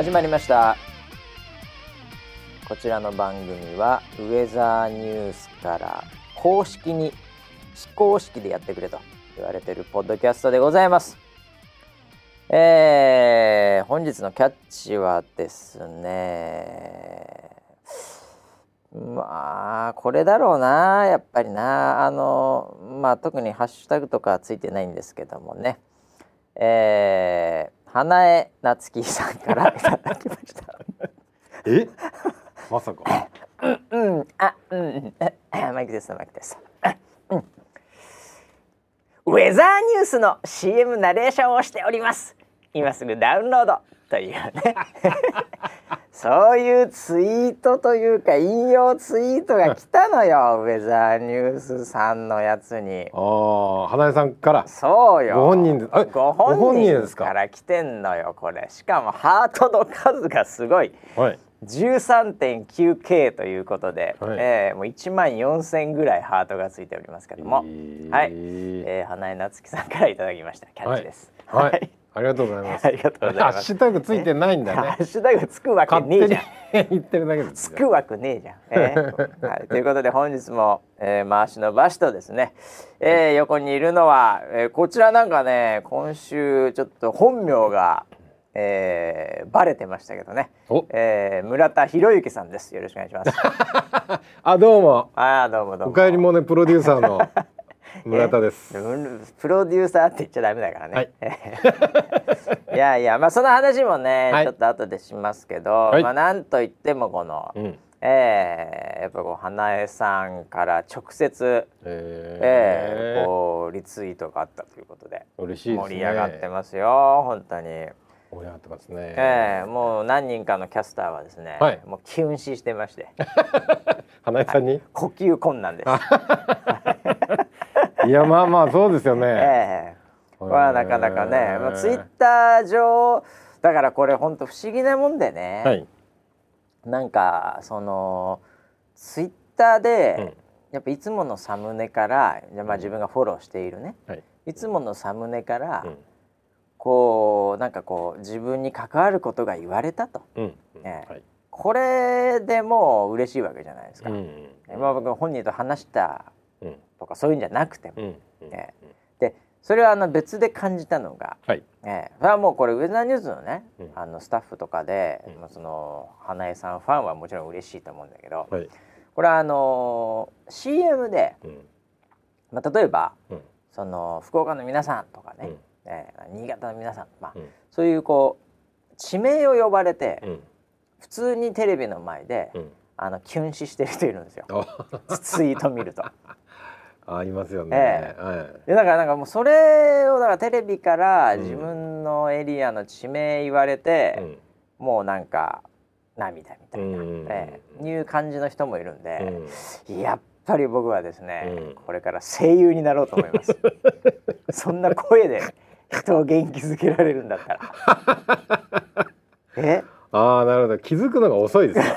始まりました。こちらの番組はウェザーニュースから公式に非公式でやってくれと言われてるポッドキャストでございます。えー、本日のキャッチはですねまあこれだろうなやっぱりな。あのまあ特にハッシュタグとかついてないんですけどもね。えー、花江夏樹さんからいただきました。え？まさか。うんうんあうんうん。マイクですマイクです。うんウェザーニュースの CM ナレーションをしております。今すぐダウンロードというねそういうツイートというか引用ツイートが来たのよ ウェザーニュースさんのやつに。ああ花江さんから。そうよ。ご本人であごご本人ですかか？ら来てんのよこれ。しかもハートの数がすごい。はい。13.9K ということで、はい。えーもう1万4000ぐらいハートがついておりますけども、えー。はい、えー、花江夏樹さんからいただきました。キャッチです。はい、はい、ありがとうございます。ありがとうございます。ハッシュタグついてないんだ ハねッシュタグつくわけねえじゃん。言ってるだけですつくわけねえじゃん。えーはい、ということで本日も、えー、回しのバシとですね、えー、横にいるのは、えー、こちらなんかね今週ちょっと本名が、えー、バレてましたけどね、お。えー、村田博之さんです。よろしくお願いします。あどうも。ああどうもどうも。おかえりモネプロデューサーの 村田です。えープロデューサーって言っちゃダメだからね。はい。いやいやまあその話もね、はい。ちょっと後でしますけど、はい。まあなんといってもこの、うん。えーやっぱこう花江さんから直接、ええーーこうリツイートがあったということで嬉しいですね。盛り上がってますよ本当に。盛り上がってますね、えーもう何人かのキャスターはですね、はい。もう気運死してまして。花江さんに、呼吸困難です。い、やまあまあそうですよね、ええ。まあなかなかね、まあ、ツイッター上だからこれ本当不思議なもんでね、はい。なんかそのツイッターで、うん。やっぱいつものサムネから、じゃあまあ自分がフォローしているね、はい。いつものサムネから、うん。こうなんかこう自分に関わることが言われたと。うん。うん。ええ。はい。これでもう嬉しいわけじゃないですか。うん。まあ僕本人と話したうんとかそういうんじゃなくても、うんうんえでそれはあの別で感じたのが、はい。ええそれはもうこれウェザーニュースのね、うん。あのスタッフとかで、うん。まあその花江さんファンはもちろん嬉しいと思うんだけど、はい。これはあの CM で、うん。まあ、例えばうん。その福岡の皆さんとかね、うん。ええ新潟の皆さん、まあうん。そういうこう地名を呼ばれて、うん。普通にテレビの前で、うん。あのキュン死してる人いるんですよ。あツイート見ると。ありますよね、えはい。でだからなんかもうそれをだからテレビからうん。自分のエリアの地名言われて、うん。もうなんか涙みたいな、うん。ええいう感じの人もいるんで、うん。やっぱり僕はですね、うん。これから声優になろうと思います。そんな声で人を元気づけられるんだったら。え？ああなるほど。気づくのが遅いですね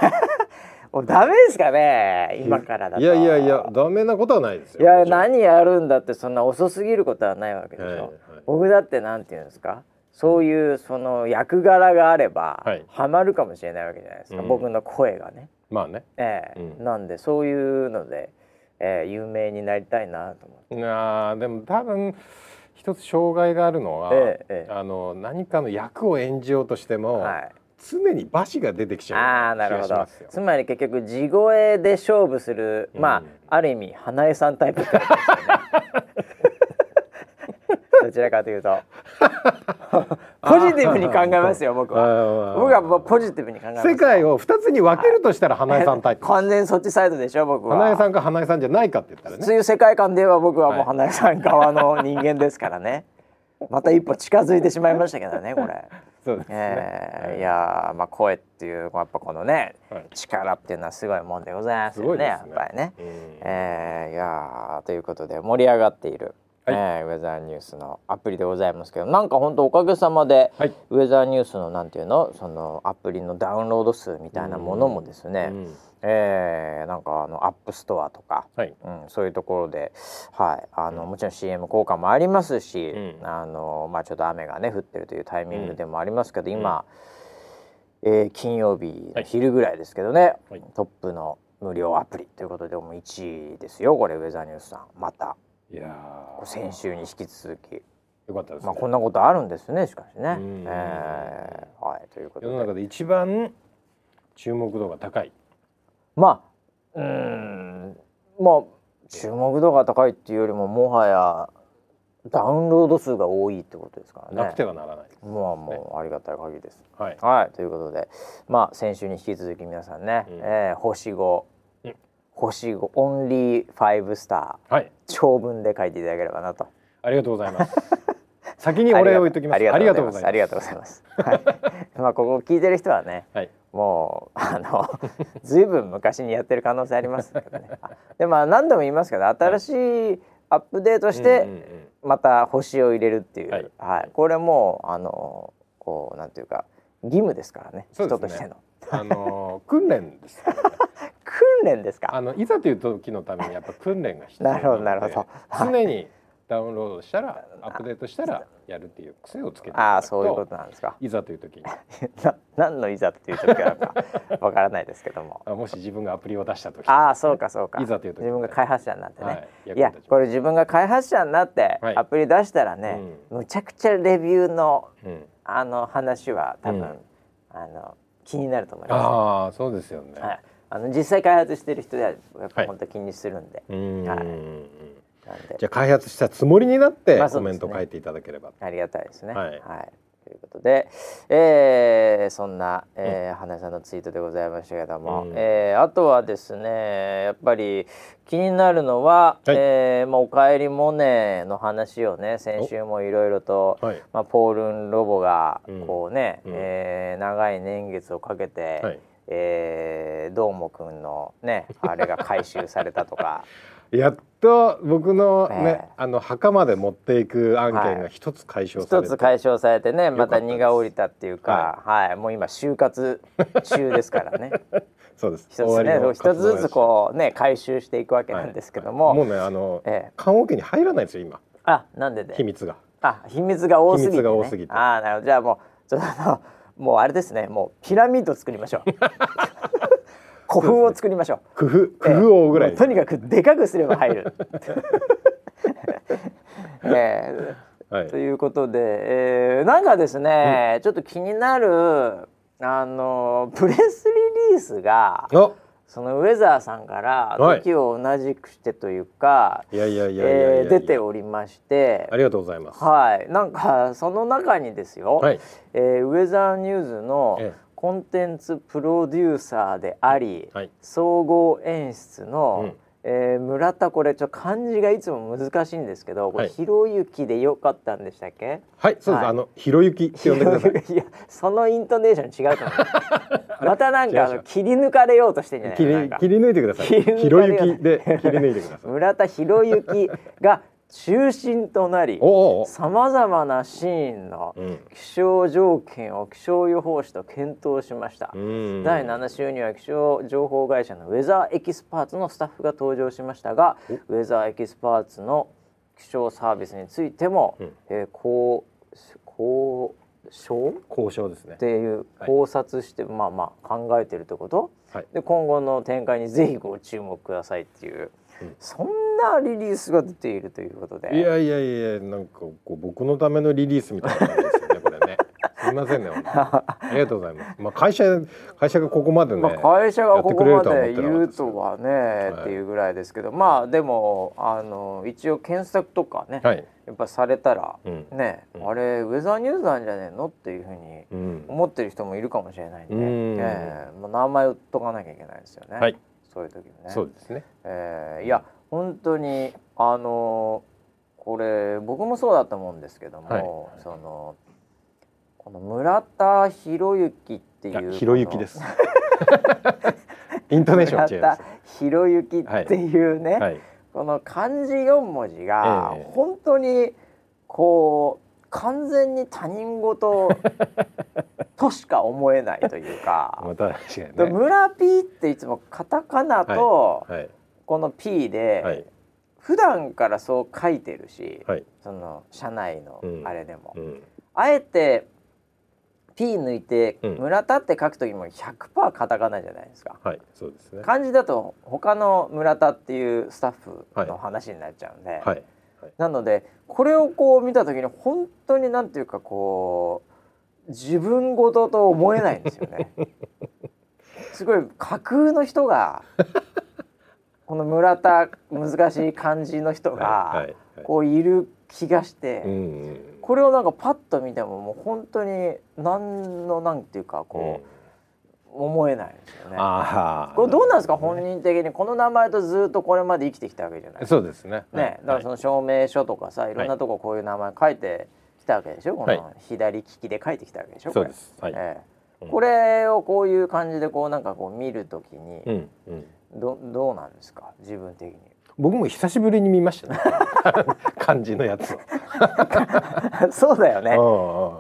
もうダメですかね今からだと。いやいやいやダメなことはないですよいや何やるんだってそんな遅すぎることはないわけでしょ、はいはい僕だってなんていうんですか？そういうその役柄があれば、はい。ハマるかもしれないわけじゃないですか、うん。僕の声がね、まあね。ええ。うん。なんでそういうので、ええ有名になりたいなと思って。あーでも多分一つ障害があるのは、ええええ。あの何かの役を演じようとしても、はい常に馬詞が出てきちゃうああなるほど。つまり結局地声で勝負する、うん。まあある意味花江さんタイプね。どちらかというと。ポジティブに考えますよ 僕は。は僕はもうポジティブに考えます世界を二つに分けるとしたら花江さんタイプ、完全にそっちサイドでしょ僕は。花江さんか花江さんじゃないかって言ったらね。そういう世界観では僕はもうはい。花江さん側の人間ですからね。また一歩近づいてしまいましたけどねこれ。そうですね、えーい。やーまあ声っていうやっぱこのね、はい。力っていうのはすごいもんでございますよねね。やっぱりね。うん。えーいやーということで盛り上がっている、はい。えーウェザーニュースのアプリでございますけどなんか本当おかげさまで、はい。ウェザーニュースのなんていうの？そのアプリのダウンロード数みたいなものもですね、うんえーなんかあの App Store とか、はい。うん、そういうところで、はい、あのもちろん CM 効果もありますし、うん。あのまあ、ちょっと雨がね降ってるというタイミングでもありますけど、今えー金曜日の昼ぐらいですけどね、はい。トップの無料アプリということでもう1位ですよこれウェザーニュースさん。またいやー。先週に引き続き、よかったですね、まあこんなことあるんですねしかしね。うん。えーはい。ということで。世の中で一番注目度が高い。まあうーん。まあ注目度が高いっていうよりももはやダウンロード数が多いってことですからね。なくてはならない、まあもうありがたい限りです。はい。はい。ということで。まあ先週に引き続き皆さんね、うん。えー星5、うん星5オンリー5スタはい。ー長文で書いていただければなと。ありがとうございます。先にお礼を言っときます。ありがとうございます。ありがとううございます。はい、まあここ聞いてる人はね、はい。もうあのずいぶん昔にやってる可能性ありますけどね。あでまあ何度も言いますけど新しいアップデートして、また星を入れるっていう、ははい。いこれもうあのこうなんていうか義務ですからね。ね。人としての。あのー訓練ですね 訓練ですか？あのいざという時のためにやっぱ訓練が必要なるほどなるほど。ので常にダウンロードしたらアップデートしたらやるっていう癖をつけてああそういうことなんですか。いざという時に。な何のいざっていう時なのかわからないですけども。あもし自分がアプリを出した時。ああそうかそうか。いざという時自分が開発者になってね、はいい、やこれ自分が開発者になってはい。アプリ出したらね、むちゃくちゃレビューのうん、あの話は多分、うん。あの気になると思いまああそうですよね、す、はい、あの実際開発してる人はやっはい。ぱ本当気にするんで、はい。なんで。じゃあ開発したつもりになってコメント書いていただければ、ありがたいですね。はい。ということで、えーそんな、えー花さんのツイートでございましたけども、うん。えーあとはですねやっぱり気になるのは、はい。えーまあ、おかえりモネの話をね先週もいろいろと、はい。まあ、ポールンロボがうん。こうね、うん。えー長い年月をかけて、はいえーどーもくんのねあれが回収されたとか。やっと僕のね、ええ。あの墓まで持っていく案件が一つ解消されて、一つ解消されてねまた荷が下りたっていうかはい、もう今就活中ですからね。そうです。一つね一つずつこうね回収していくわけうなんですけども、もうねあのええ。棺桶に入らないんですよ今。あなんでで。秘密が。あ秘密が多すぎて、ね、秘密が多すぎて。あなるほど。じゃあもうちょっとあのもうあれですねもうピラミッド作りましょう。古墳を作りましょう。工夫工夫王ぐらいもうとにかくでかくすれば入る。えはい。ーということで、えーなんかですね、ちょっと気になるあのプレスリリースがあそのウェザーさんからはい。時を同じくしてというか、いやいえー出ておりましてありがとうございます。はい。なんかその中にですよ、はい。えーウェザーニューズのえ。コンテンツプロデューサーであり、はい。総合演出の、うんえー村田これちょっと漢字がいつも難しいんですけど、これはいひろゆきでよかったんでしたっけ？はいそうです、はい。あのひろゆきって呼んでください。いやそのイントネーション違うと思う。またなんかあの切り抜かれようとしてんじゃない切なんか。り切り抜いてください。ひろゆきで切り抜いてください。村田博之が中心となりさまざまなシーンのうん。気象条件を気象予報士と検討しました。うん。第7週には気象情報会社のウェザーエキスパーツのスタッフが登場しましたがウェザーエキスパーツの気象サービスについても、うん。えーこうこう証交渉ですね。っていうはい。考察して、まあまあ考えてるってこと？はい。で今後の展開にぜひご注目くださいっていう、うん。そんなリリースが出ているということで。いやいやいやなんかこう僕のためのリリースみたいな感じですよねこれね。すみませんねありがとうございます。まあ会社会社がここまでね、まあ、会社がここまで言うとはね、はい。っていうぐらいですけど。まあでもあの一応検索とかね、はい。やっぱされたら、うん。ね、うん。あれウェザーニュースなんじゃねえのっていうふうにうん。思ってる人もいるかもしれないんで、うん。ええ。まあ、名前を言っとかなきゃいけないですよね、はい。そういう時もね。そうですね。えーいや本当にあのこれ僕もそうだと思うんですけども、はい。そのこの村田博之っていういやひろゆきです。イントネーション違い村田ます博之っていうね、はい。この漢字4文字がええ。本当にこう完全に他人事 としか思えないというか。まね。村 P っていつもカタカナとはいこの P で、はい。普段からそう書いてるし、はい。その社内のうん。あれでも、うん。あえて P 抜いてうん。村田って書く時も100%カタカナじゃないですか。はいそうですね。漢字だと他の村田っていうスタッフの話になっちゃうんで、はい。なのでこれをこう見た時に本当になんていうかこう自分事と思えないんですよね。すごい架空の人がこの村田難しい漢字の人はいがはい。こういる気がして、これをなんかパッと見てももう本当に何のなんていうかこう、思えないですよね。これどうなんですか？本人的にこの名前とずっとこれまで生きてきたわけじゃない。そうですね。ね、だからその証明書とかさいろんなとここういう名前書いてきたわけでしょ、はい。この左利きで書いてきたわけでしょ？そうです。はい。これええ。うん。これをこういう感じでこうなんかこう見るときにうん。うんどどうなんですか？自分的に。僕も久しぶりに見ましたね。漢字のやつを。そうだよね。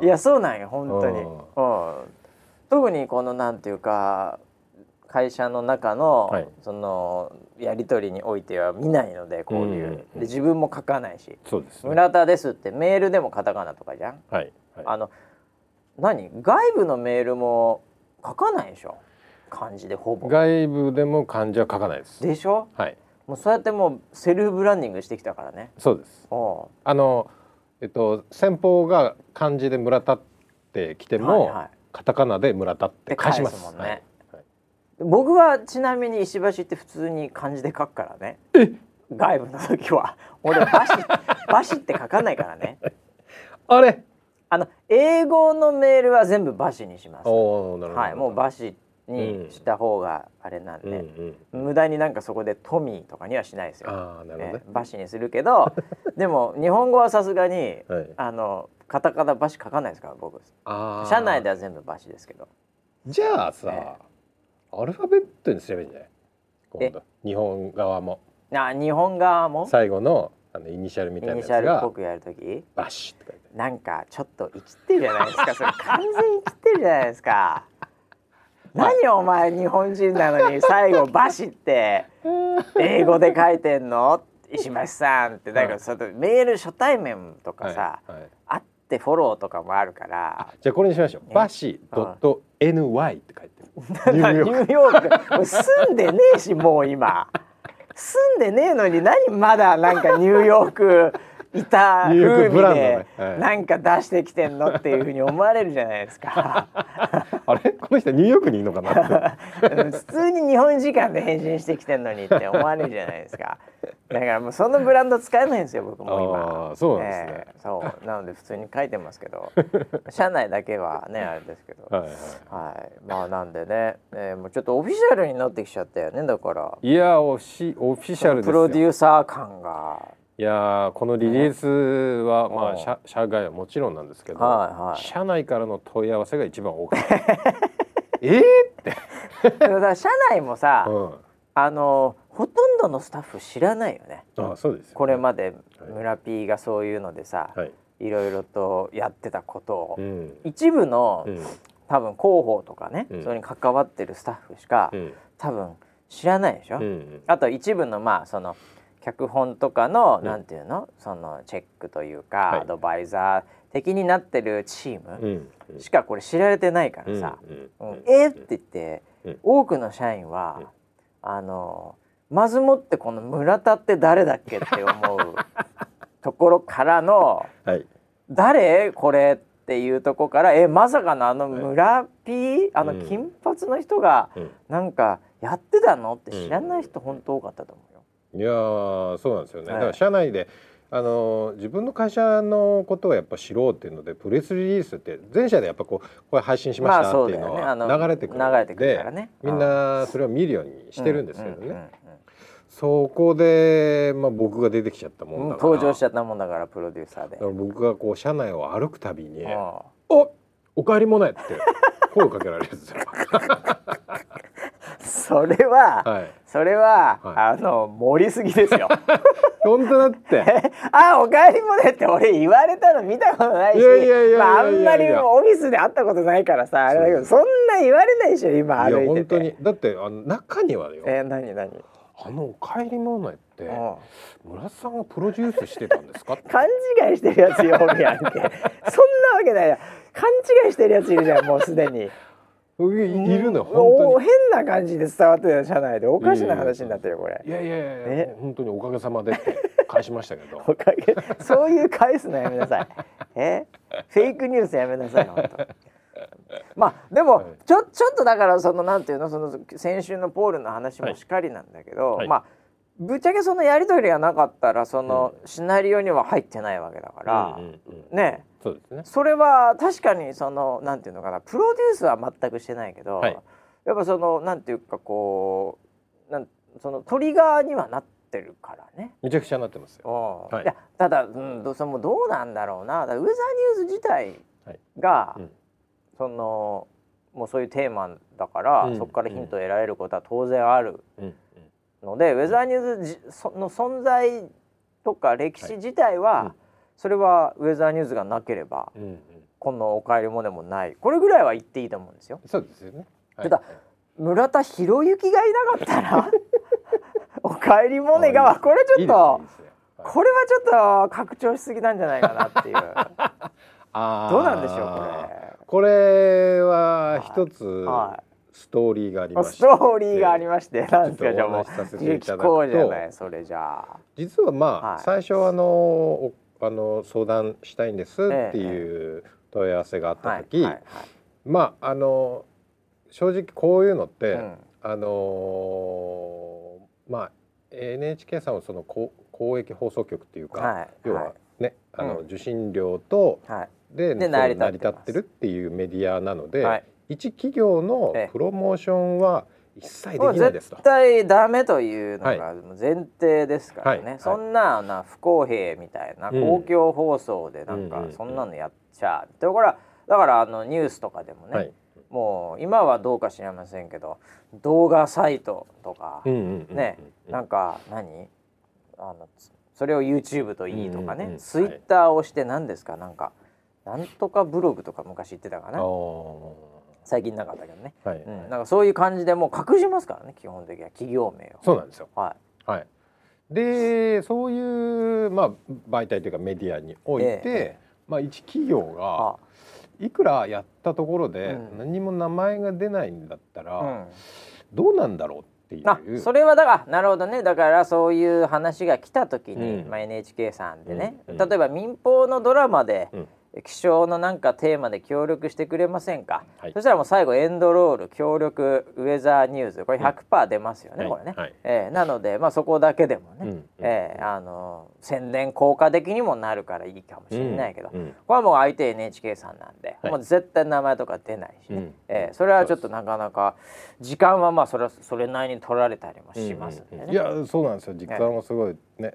いやそうなんよ本当に、特にこのなんていうか会社の中の、はい。そのやり取りにおいては見ないのでこういう、うん。で自分も書かないし「そうですね。村田です」ってメールでもカタカナとかじゃん。はいはい。あの何？外部のメールも書かないでしょ漢字でほぼ。外部でも漢字は書かないです。でしょ？はい。もうそうやってもうセルフブランディングしてきたからね。そうです。おあのえっと先方が漢字で村田って来ても、はいはい。カタカナで村田って返します。もんね。はい。はい。僕はちなみに石橋って普通に漢字で書くからね。外部の時は。俺バシバシって書かないからね。あれ？あの英語のメールは全部バシにします。おおなるほど。はいもうバシにした方があれなん。うんで、うん。無駄になんかそこでトミーとかにはしないですよ。ああなるほどね。えーバシにするけど でも日本語はさすがにはい。あのカタカナバシ書かないですから僕。社内では全部バシですけど。じゃあさ、えアルファベットにすればいいんじゃない？え？今度。日本側も。あ日本側も？最後のあのイニシャルみたいなやつイニシャルっぽがくやるとき？バシッって書いてなんかちょっと生きってるじゃないですか。それ完全に生きってるじゃないですか何お前日本人なのに最後バシって英語で書いてんの？石橋さんって。だからそのメール初対面とかさ、はい。はい。会ってフォローとかもあるから。じゃあこれにしましょう。ねバシドット NY って書いてる。ニューヨーク。住んでねえしもう今。住んでねえのに何まだなんかニューヨークいた風味でなんか出してきてんのっていうふうに思われるじゃないですか あれ？この人ニューヨークにいるのかな？普通に日本時間で返信してきてんのにって思われるじゃないですか。だからもうそのブランド使えないんですよ僕も今。そうなんですね。ええそう。なので普通に書いてますけど。社内だけはね あれですけど。はいはい。はい、まあなんでね、えー、もうちょっとオフィシャルになってきちゃったよねだから。いやオフィオフィシャルですよ。プロデューサー感がいやーこのリリースは、まうんあ社社外はもちろんなんですけど、はいはい社内からの問い合わせが一番多かった。えー？って。社内もさ、うん。あのほとんどのスタッフ知らないよねあそうですよね、これまではい村 P がそういうのでさ、はい。い、ろいろとやってたことを、うん。一部の、うん。多分広報とかね、うんそれに関わってるスタッフしか、うん。多分知らないでしょ、うん。あと一部のまあその脚本とかの、うんなんていうの？そのチェックというか、はいアドバイザー的になってるチームうん。しかこれ知られてないからさ「うん。うんえっ?」って言って、うん多くの社員は、うんあのまずもってこの村田って誰だっけって思う ところからのはい。「誰これ?」っていうとこから「えまさかのあの村 P、あのうん金髪の人がうん。なんかやってたの?」って知らない人本当多かったと思うよ。いやーそうなんですよね、はい。だから社内であのー自分の会社のことをやっぱ知ろうっていうのでプレスリリースって全社でやっぱこうこれ配信しましたっていうのはの流れてくる流れてくるからね。でみんなそれを見るようにしてるんですけどね、うん。うん。うん。そこで、まあ、僕が出てきちゃったもうんんだから。登場しちゃったもんだからプロデューサーで。僕がこう社内を歩くたびにうん「おおかえりもね」って声をかけられるんですよ。それは、はい、それは、はい。あの盛りすぎですよ。本当だって。あおかえりもねって俺言われたの見たことないしああんまりオフィスで会ったことないからさあれだけどそんな言われないでしょ今歩いてて。本当に。だってあの中にはよ。えー、何何？あのおかえりモネってうん。村瀬さんがプロデュースしてたんですか 勘違いしてるやつ読みやんけ。そんなわけないや勘違いしてるやついるじゃんもうすでにいいるのお本当に。変な感じで伝わってる社内で。おかしな話になってるよこれ。いやいやいやえ本当におかげさまでって 返しましたけど。おかげ。そういう返すのやめなさい。えフェイクニュースやめなさい本当。まあでも、はい。ちょちょっとだからそのなんていうのその先週のポールの話もしかりなんだけど、はい。まあぶっちゃけそのやり取りがなかったらそのシナリオには入ってないわけだから、うんうんうん。ねそうですね。それは確かにそのなんていうのかなプロデュースは全くしてないけど、はい。やっぱそのなんていうかこうなんそのトリガーにはなってるからね。めちゃくちゃなってますよ。うん。はい。いやただ、うん、どそのどうなんだろうな。ウェザーニュース自体はい。が、うん。そのもうそういうテーマだから、うん。そこからヒントを得られることは当然あるうん。うん。ので、ウェザーニュースじその存在とか歴史自体は、うんそれはウェザーニュースがなければうんうん。この「おかえりモネ」もない。これぐらいは言っていいと思うんですよ。そうですよね。はい。ただ村田博之がいなかったら「おかえりモネが」これちょっと。いい。ねこれはちょっと拡張しすぎなんじゃないかなっていう。どうなんでしょうここれは一つはストーリーがありれスまして。トーリーがありましてなんですかじゃあもう。聞こうじゃないそれじゃあ。実はまあ、はい。最初あのおあの相談したいんですっていう問い合わせがあったはい時、はい。まああの正直こういうのって、はいうん。あのまあ NHK さんはその公公益放送局っていうか、はい要はね、あのうん受信料とはい。で成り立ってるっていうメディアなので、はい。一企業のええ。プロモーションは一切できないですと。絶。対ダメというのはが前提ですからね、はい。そんなな不公平みたいなうん。公共放送でなんかそんなのやっちゃう、だからだからあのニュースとかでもね、はい。もう今はどうか知りませんけど動画サイトとか、ね、うんなんか何？あのつそれを YouTube といいとかね、うんうんうん Twitter をして何ですか？なんかなんとかブログとか昔言ってたかあなー最近なかったけどね、はい、うん、なんかそういう感じでもう隠しますからね基本的には企業名を。そうなんですよ。ははい。でそういうまあ媒体というかメディアにおいて、ええまあ一企業い、があ。いくらやったところでうん。何も名前が出ないんだったら、うん、どうなんだろうっていう。あそれはだからなるほどね。だからそういう話が来た時に、うん。まあ、NHK さんでね、うん。例えば民放のドラマで、うん気象のなんかテーマで協力してくれませんか、はい。そしたらもう最後エンドロール協力ウェザーニュースこれ100%出ますよね、はい。これね、はい。えーなのでまあそこだけでもね、うんうんえーあの宣伝効果的にもなるからいいかもしれないけど、うんうん。これはもう相手 NHK さんなんで、はい。もう絶対名前とか出ないしね、うん。えーそれはちょっとなかなか時間はまあそれはそれなりに取られたりもしますんでね、いやそうなんですよ。時間もすごいね、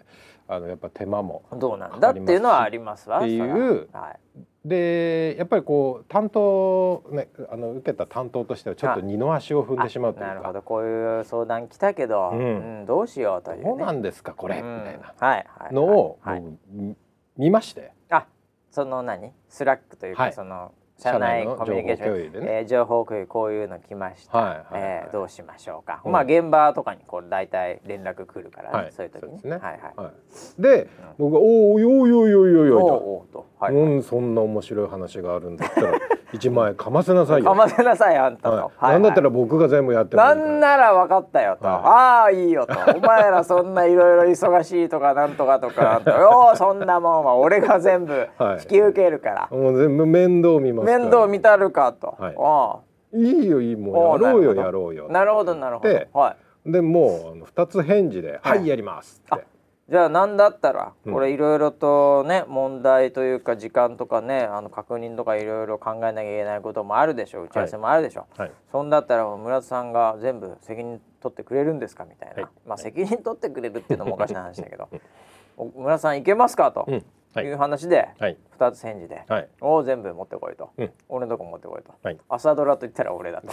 あのやっぱ手間もどうなんだ？っていうのはありますわっていうはい。でやっぱりこう担当ねあの受けた担当としてはちょっと二の足を踏んでしまうというか。なるほど。こういう相談来たけど、ううんんどうしようという、ね、どうなんですかこれ、うんみたいな。はいはいのを、はい、僕み見まして。あその何？スラックというか、はい。その社内コミュニケーション。情報ね。えー情報共有こういうの来ました、はいはいはい。えーどうしましょうか、うん。まあ現場とかにこう大体連絡来るからね、はい。そういう時に。そうですね。はいはい。はい、で、僕が「おおよいよいよいよいよい」と。おと。はい、うん、そんな面白い話があるんだったら1万円かませなさいよ。かませなさいあんたと、はい。はいはい。なんだったら僕が全部やってもいいから。なんなら分かったよと、はい。ああいいよと。お前らそんないろいろ忙しいとかなんとかとかよ そんなもんは俺が全部はい。引き受けるから、もう全部面倒見ます面倒見たるかと、はい。あいいよいいもうやろうよやろうよあなるほどなるほど。ではい。でもうあの2つ返事で「はい、やります」ってじゃあ何だったらうん。これいろいろとね問題というか時間とかねあの確認とかいろいろ考えなきゃいけないこともあるでしょう。打ち合わせもあるでしょう、はい。そんだったら村田さんが全部責任取ってくれるんですかみたいな、はい。まあ責任取ってくれるっていうのもおかしな話だけど。お村田さんいけますかと。うん。はい。いう話ではい。2つ返事で、はい。お全部持ってこいと、うん。俺のとこ持ってこいと、はい。朝ドラと言ったら俺だと。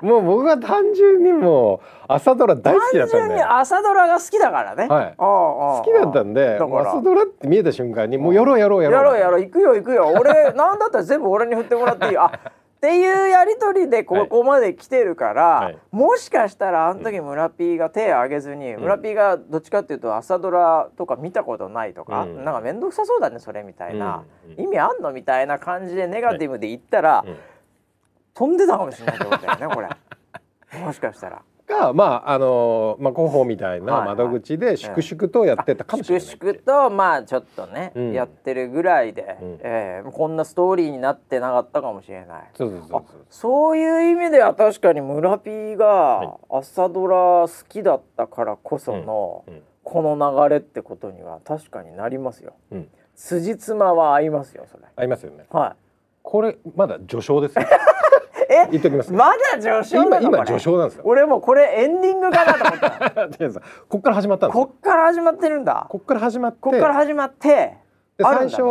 もう僕は単純にもう朝ドラ大好きだったんで。単純に朝ドラが好きだからね、はい。好好きだったんで朝ドラって見えた瞬間にもうやろうやろうやろう。やろうやろう行くよ行くよ。俺なんだったら全部俺に振ってもらっていい。あっていうやり取りでここまで来てるから、はい。もしかしたらあの時村 P が手を挙げずに、村 P がどっちかっていうと朝ドラとか見たことないとか、うん。なんか面倒くさそうだねそれみたいな、うん。うん意味あんのみたいな感じでネガティブで言ったら、うん。飛んでたかもしれないってことだよねこれ。もしかしたら。がまああのまあ広報みたいなはいはい。窓口で粛々とやってたかもしれない。粛々とまあちょっとね、うん。やってるぐらいで、うん。えーこんなストーリーになってなかったかもしれない。そうそうそうあそういう意味では確かに村 P が朝ドラ好きだったからこそのうん。うん。この流れってことには確かになりますよ。うん。辻褄は合いますよそれ。ありますよね。はこれまだ序章ですよ。い。え言っときますまだ序章今今序章なんですよ俺もうこれエンディングかなと思った。こっから始まったんですよこっから始まってるんだ。こっから始まってこっから始まって。最初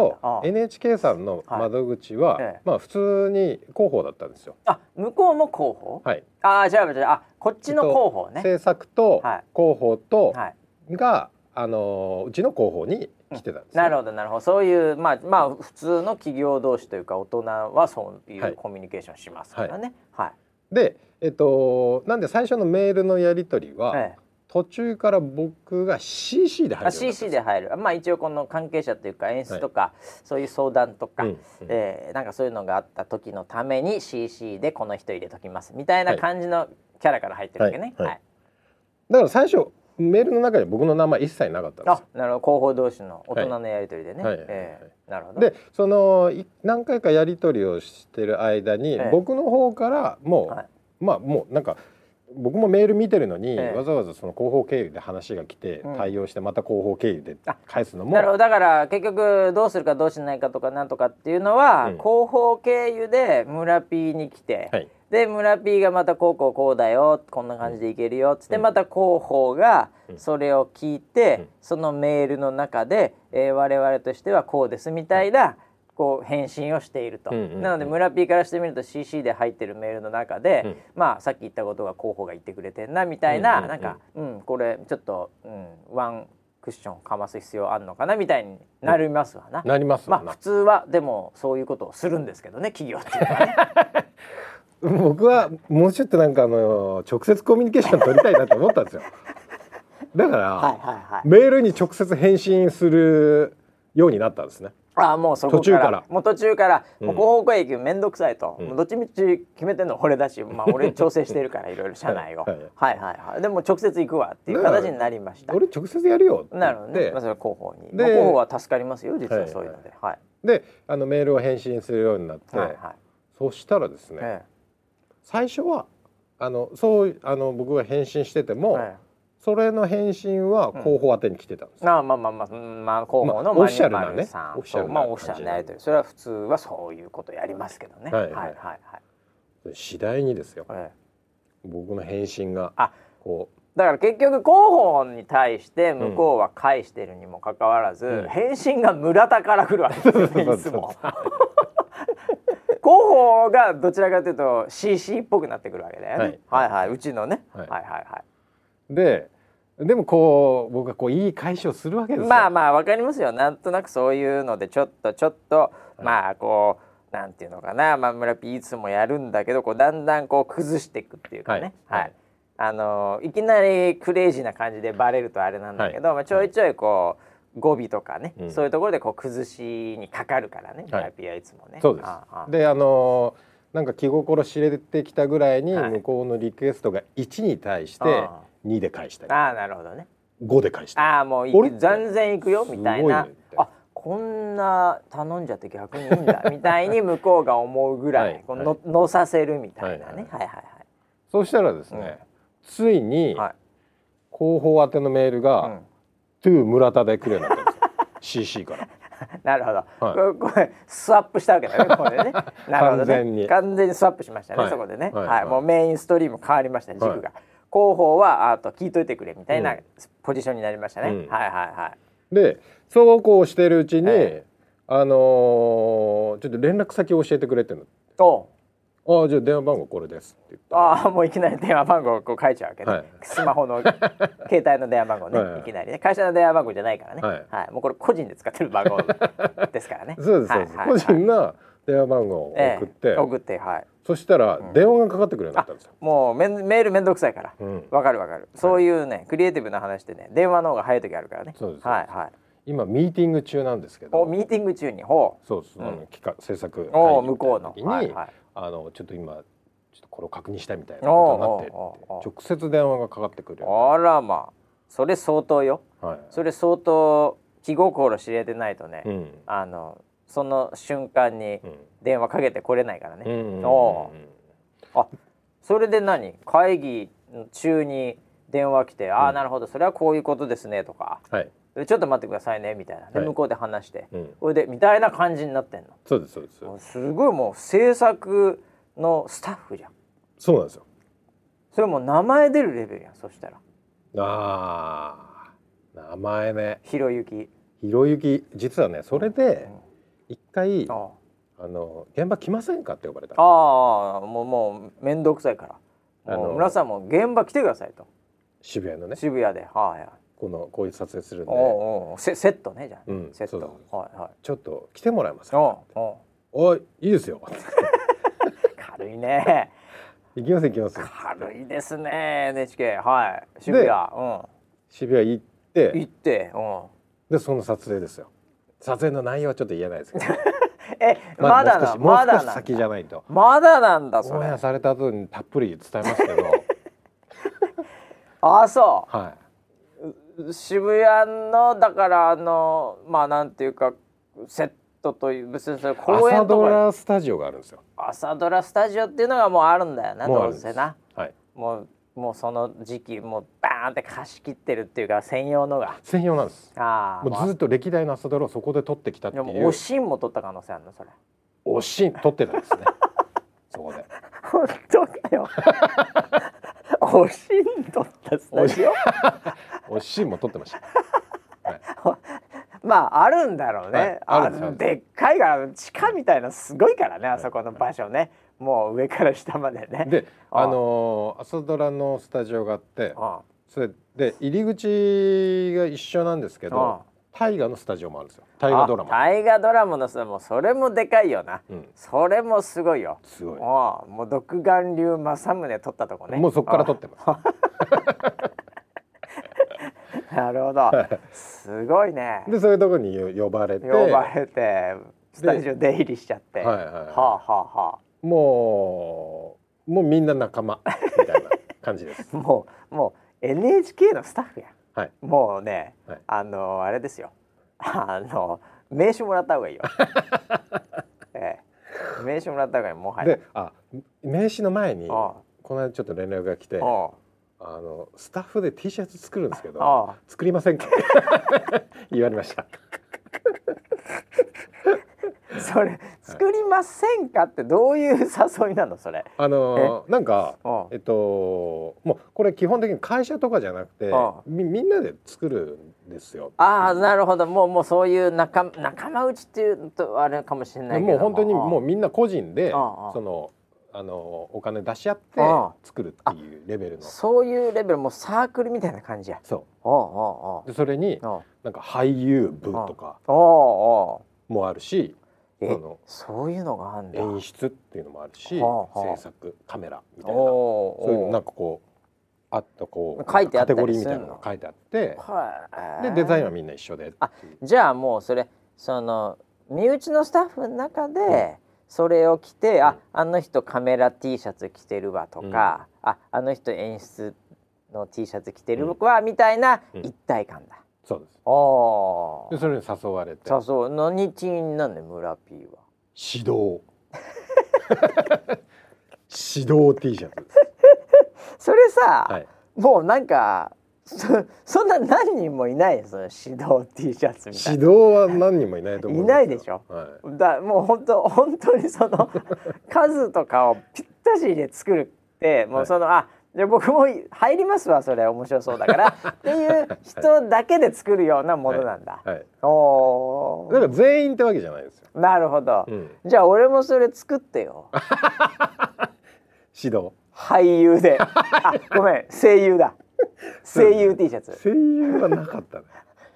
NHK さんの窓口は、はいええまあ普通に広報だったんですよ。あ向こうも広報？はい。ああじゃあじゃああこっちの広報ね。制作とはい広報とはい。が、あのうちの広報に来てたんです、ねなるほどなるほど。そういうまあまあ普通の企業同士というか大人はそういはい。うコミュニケーションしますからね。はい。で、えっとなんで最初のメールのやり取りは、ええ。途中から僕が CC で入ある CC で入る。まあ一応この関係者というか演出とか、そういう相談とか、うんうんえーなんかそういうのがあった時のために CC でこの人入れときますみたいな感じのキャラから入ってるわけね。はい。はい。はい。だから最初メールの中に僕の名前一切なかったんですあなるほど。広報同士の大人のやり取りでね。はいはい。ええ。なるほど。でそのい何回かやり取りをしてる間に、ええ。僕の方からもう、はい。まあもうなんか僕もメール見てるのに、ええ。わざわざその広報経由で話が来て、うん。対応してまた広報経由であ返すのも。なるほど。だから結局どうするかどうしないかとかなんとかっていうのは、うん。広報経由で村 P に来て、はいで村 P がまたこうこうこうだよこんな感じでいけるよっつって、うん。また広報がうん。それを聞いて、うん。そのメールの中で、えー我々としてはこうですみたいな、こう返信をしていると、なので村 P からしてみると CC で入ってるメールの中で、うん。まあさっき言ったことが広報が言ってくれてんなみたいな、うなんか、うん、これちょっと、うん、ワンクッションかます必要あんのかなみたいになりますわな。なりますまあ普通はでもそういうことをするんですけどね企業って。いうのはね。僕はもうちょっとなんかあの直接コミュニケーション取りたいなと思ったんですよ。だから、はいはいはい。メールに直接返信するようになったんですね。あもうそこから。途中から。もう途中から、うん。もう広報営業めんどくさいと、うん。もうどっちみち決めてんの俺だし、まあ俺調整してるから いろいろ社内を、ははい。い、はいはい。でも直接行くわっていう形になりました。俺直接やるよってなるほどね。まあそれは広報に。でまあ広報は助かりますよ実はそういうので。はい。であのメールを返信するようになって、はいはい。そしたらですね、え最初はあのそうあの僕が返信しててえも、えそれの返信は広報宛てに来てたんですえよ、まあまあまあまあ、うんまあ広報のまあオフィシャルなねマニュマルさんオフィシャルなまあオフィシャルなやり取り。それは普通はそういうことやりますけどね。ははい。いはいはいはい。次第にですよ。ええ。僕の返信があこだから結局広報に対して向こうは返してるにもかかわらず、うん。返信が村田から来るわけですよねいつも。広報がどちらかというと CC っぽくなってくるわけだよね。はい、はい、うちのね、はいはい、はいはうででもこう僕がこういい返しをするわけですい。よまあまあわかりますよ。なんとなくそういうのでちょっとちょっと、いまあこうなんていうのかな、まあ村 P いつもやるんだけど、こうだんだんこう崩していくっていうかね。はいはい。あのいきなりクレイジーな感じでバレるとあれなんだけど、まあちょいちょいこう語尾とかね、うん。そういうところでこう崩しにかかるからね、はい。つもね。そうです。であのなんか気心知れてきたぐらいにはい。向こうのリクエストが1に対してあ2で返したり。ああなるほどね。5で返したり。ああもう全然行くよみたいな。あこんな頼んじゃって逆にいいんだ みたいに向こうが思うぐらい、はいの乗させるみたいなね、ははい、はい。そうしたらですね、ついにはい。広報宛てのメールが、はい、うん、to 村田で来るようになったんですよ。CC から。なるほど、はい。これスワップしたわけだねこれね。なるほどね。完全に。完全にスワップしましたね、はい。そこでね、ははい。いはい。もうメインストリーム変わりましたね軸が、はい広報はあと聞いといてくれみたいなうん。ポジションになりましたね、うん。はいはいはい。でそうこうしてるうちに、えあのーちょっと連絡先を教えてくれってんの。おうああじゃあ電話番号これですって言った。らああもういきなり電話番号をこう書いちゃうわけね、はい。スマホの 携帯の電話番号ね、はい。い、きなりね。会社の電話番号じゃないからね、はい。もうこれ個人で使ってる番号ですからね。そうですそうです、はいはい個人の電話番号をええ送って、送ってはい。そしたらうん。電話がかかってくるようになったんですよ。もうめんメールめんどくさいから。うん、わかるわかる。そういうねクリエイティブな話でね電話の方が早い時あるからね。そうですはいはい。今ミーティング中なんですけど。おミーティング中に。ほそうです、うん。企画制作おみ向こうの。はいはいあのちょっと今ちょっとこれを確認したいみたいなことになって直接電話がかかってくるよあらまあそれ相当よ。はい。それ相当気心知れてないとね、うん。あのその瞬間にうん。電話かけてこれないからね、うんおあそれで何？会議中に電話来て「ああうん。なるほど。それはこういうことですね」とか。はい、「でちょっと待ってくださいね」みたいな、ではい。向こうで話して。うん、それでみたいな感じになってんそうですそうですうす。ごいもう制作のスタッフじゃん。そうなんですよ。それもう名前出るレベルやんそしたら。あー。名前ね。ひろゆき。ひろゆき。実はねそれで一回ああ。の現場来ませんかって呼ばれたああもうもう面倒くさいから。あのもう村さんも現場来てくださいと。渋谷のね。渋谷で。はいはいこのこういう撮影するんで。おセセットねじゃあ、うんセット。はいはい。ちょっと来てもらえますか？おいいいですよ。軽いね。行きます行きます。軽いですね NHK はい。渋谷。でう渋谷行って。ん行ってうん。でその撮影ですよ。撮影の内容はちょっと言えないですけど。えまだなまだな先じだゃないと。まだなんだそオンエアれされた後にたっぷり伝えますけど。あそはう渋谷のだからあのまあなんていうかセットという別にそれい朝ド公園とか。ラスタジオがあるんですよ。朝ドラスタジオっていうのがもうあるんだよなどもうせな。はい。もうもうその時期もうバーンって貸し切ってるっていうか専用のが。専用なんです。ああもうずっと歴代の朝ドラをそこで撮ってきたってでいう。もおしんも取った可能性あるのそれ。おしん撮ってたんですね。そこで。本当かよおしん取ったスタジオ？おしんも撮ってました。まああるんだろうね、はい。あるんですのでっかいから地下みたいなすごい。からねあそこの場所ね。もう上から下までね。であのー朝ドラのスタジオがあってあそれで入り口が一緒なんですけあど大河のスタジオもあるんですよ。大河ドラマ。あ大河ドラマのさもうそれもでかいよな。うん。それもすごいよ。すごい。ああもう独眼竜政宗取ったとこね。もうそこから撮ってます。あ なるほど。すごいね。でそういうとこによ呼ばれて。呼ばれてスタジオ出入りしちゃって。はいはいはい。はあはあはもうもうみんな仲間みたいな感じです。あ もうもう NHK のスタッフやはい。もうね、はい。あのあれですよ。あの名刺もらった方がいいよ、ええ、名刺もらった方がいいもはや。であ名刺の前にあこの間ちょっと連絡が来てああ。のスタッフで T シャツ作るんですけど作りませんか？言われましたそれ作りませんかってどういう誘いなのそれ？あのなんかあえっともうこれ基本的に会社とかじゃなくてあみみんなで作るんですよ。ああなるほど。もうもうそういう仲仲間内っていうとあれかもしれないけども。う本当にもううみんな個人でそのあのお金出し合ってあ作るっていうレベルの。そういうレベルもうサークルみたいな感じや。そおうでそれになんか俳優部とかもあるしえそのそういうのがあんだ。演出っていうのもあるしはあはあ。制作カメラみたいな。そういうなんかこうあったこう書いてあったりカテゴリーみたいなのが書いてあってはい。でデザインはみんな一緒であじゃあもうそれその身内のスタッフの中でそれを着て、ああの人カメラ T シャツ着てるわとか、ああの人演出の T シャツ着てるわ、みたいなうん。一体感だ。そうです。おでそれに誘われて。さあそう何 T なんで村 P は？指導。指導 T シャツ。それさ、はい。もうなんかそそんな何人もいないよその指導 T シャツみたい指導は何人もいないと思うんいないでしょ？はい。な。だもう本当本当にその 数とかをぴったしで作るってもうその、あで僕も入りますわそれ面白そうだから。っていう人だけで作るようなものなんだ。はい。おー。だから全員ってわけじゃないですよ、なるほど、うん、じゃあ俺もそれ作ってよ。指導。俳優で。あごめん。声優だ。声優 T シャツ。声優はなかったね。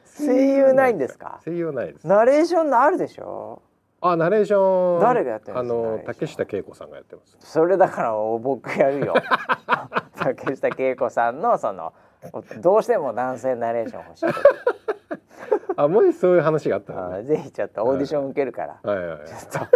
声優ないんですか？声優はないです。ナレーションのあるでしょ？あナレーション。誰がやってるんあのですかナレーション。竹下恵子さんがやってます。それだから僕やるよ。竹下恵子さんのそのどうしても男性ナレーション欲しい あもしそういう話があったらね。あぜひちょっとオーディション受けるから、はい。はいはいちょっ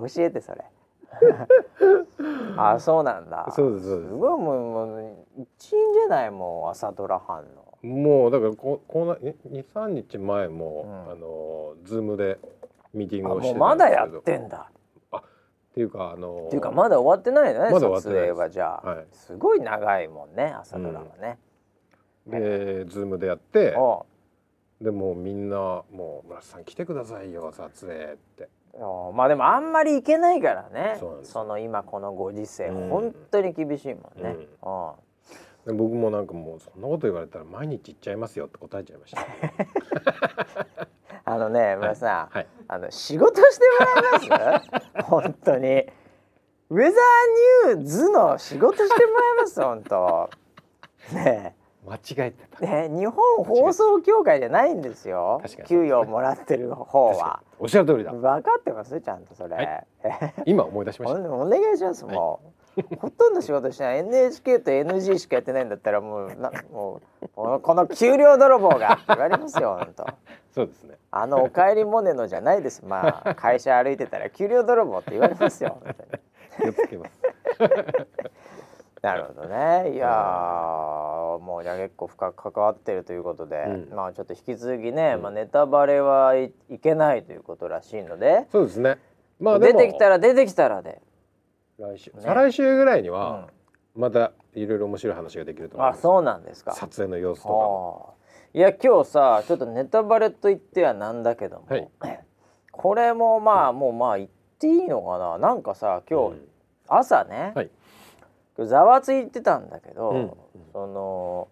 と。教えてそれ。あそうなんだ。そうですそうです。すごいもうもう一員じゃないもう朝ドラ班の。もうだからここの二三日前も、うん。あのズームでミーティンあグをしてまだやたんですけど。ってんだ。っていうかあのっていうかまだ終わってないのねま撮影はじゃあ、はい。すごい長いもんね朝ドラはね、でズームでやって。おでもうみんなもう村瀬さん来てくださいよ撮影って。おまあでもあんまりいけないからね。その今このご時世、うん。本当に厳しいもんね、うん。う。んで僕もなんかもうそんなこと言われたら毎日行っちゃいますよって答えちゃいましたあのね村瀬さん、はい。あの仕事してもらえます？本当に。ウェザーニューズの仕事してもらえます？本当。ね間違えてた。えね日本放送協会じゃないんですよ。給与もらってる方は。おっしゃる通りだ。分かってます？ちゃんとそれ、はい。今思い出しました。おお願いしますもう、ほとんど仕事してない。NHK と NG しかやってないんだったらもうなもうこの給料泥棒がって言われますよ本当そうですね。あのおかえりモネのじゃないです。まあ会社歩いてたら給料泥棒って言われますよ本当に。気をつけます。なるほどね。いやーもうじゃあ結構深く関わってるということで、うん。まあちょっと引き続きね、まあ、ネタバレはい、いけないということらしいので、そうですね。まあ出てきたら出てきたらで、来週、ね。再来週ぐらいにうはん、またいろいろ面白い話ができると思います。あそうなんですか。撮影の様子とかいや今日さちょっとネタバレと言ってはなんだけども、はい。これもまあ、もうまあ言っていいのかな？なんかさ今日、うん。朝ね、はい。ざわついてたんだけど、うん。その、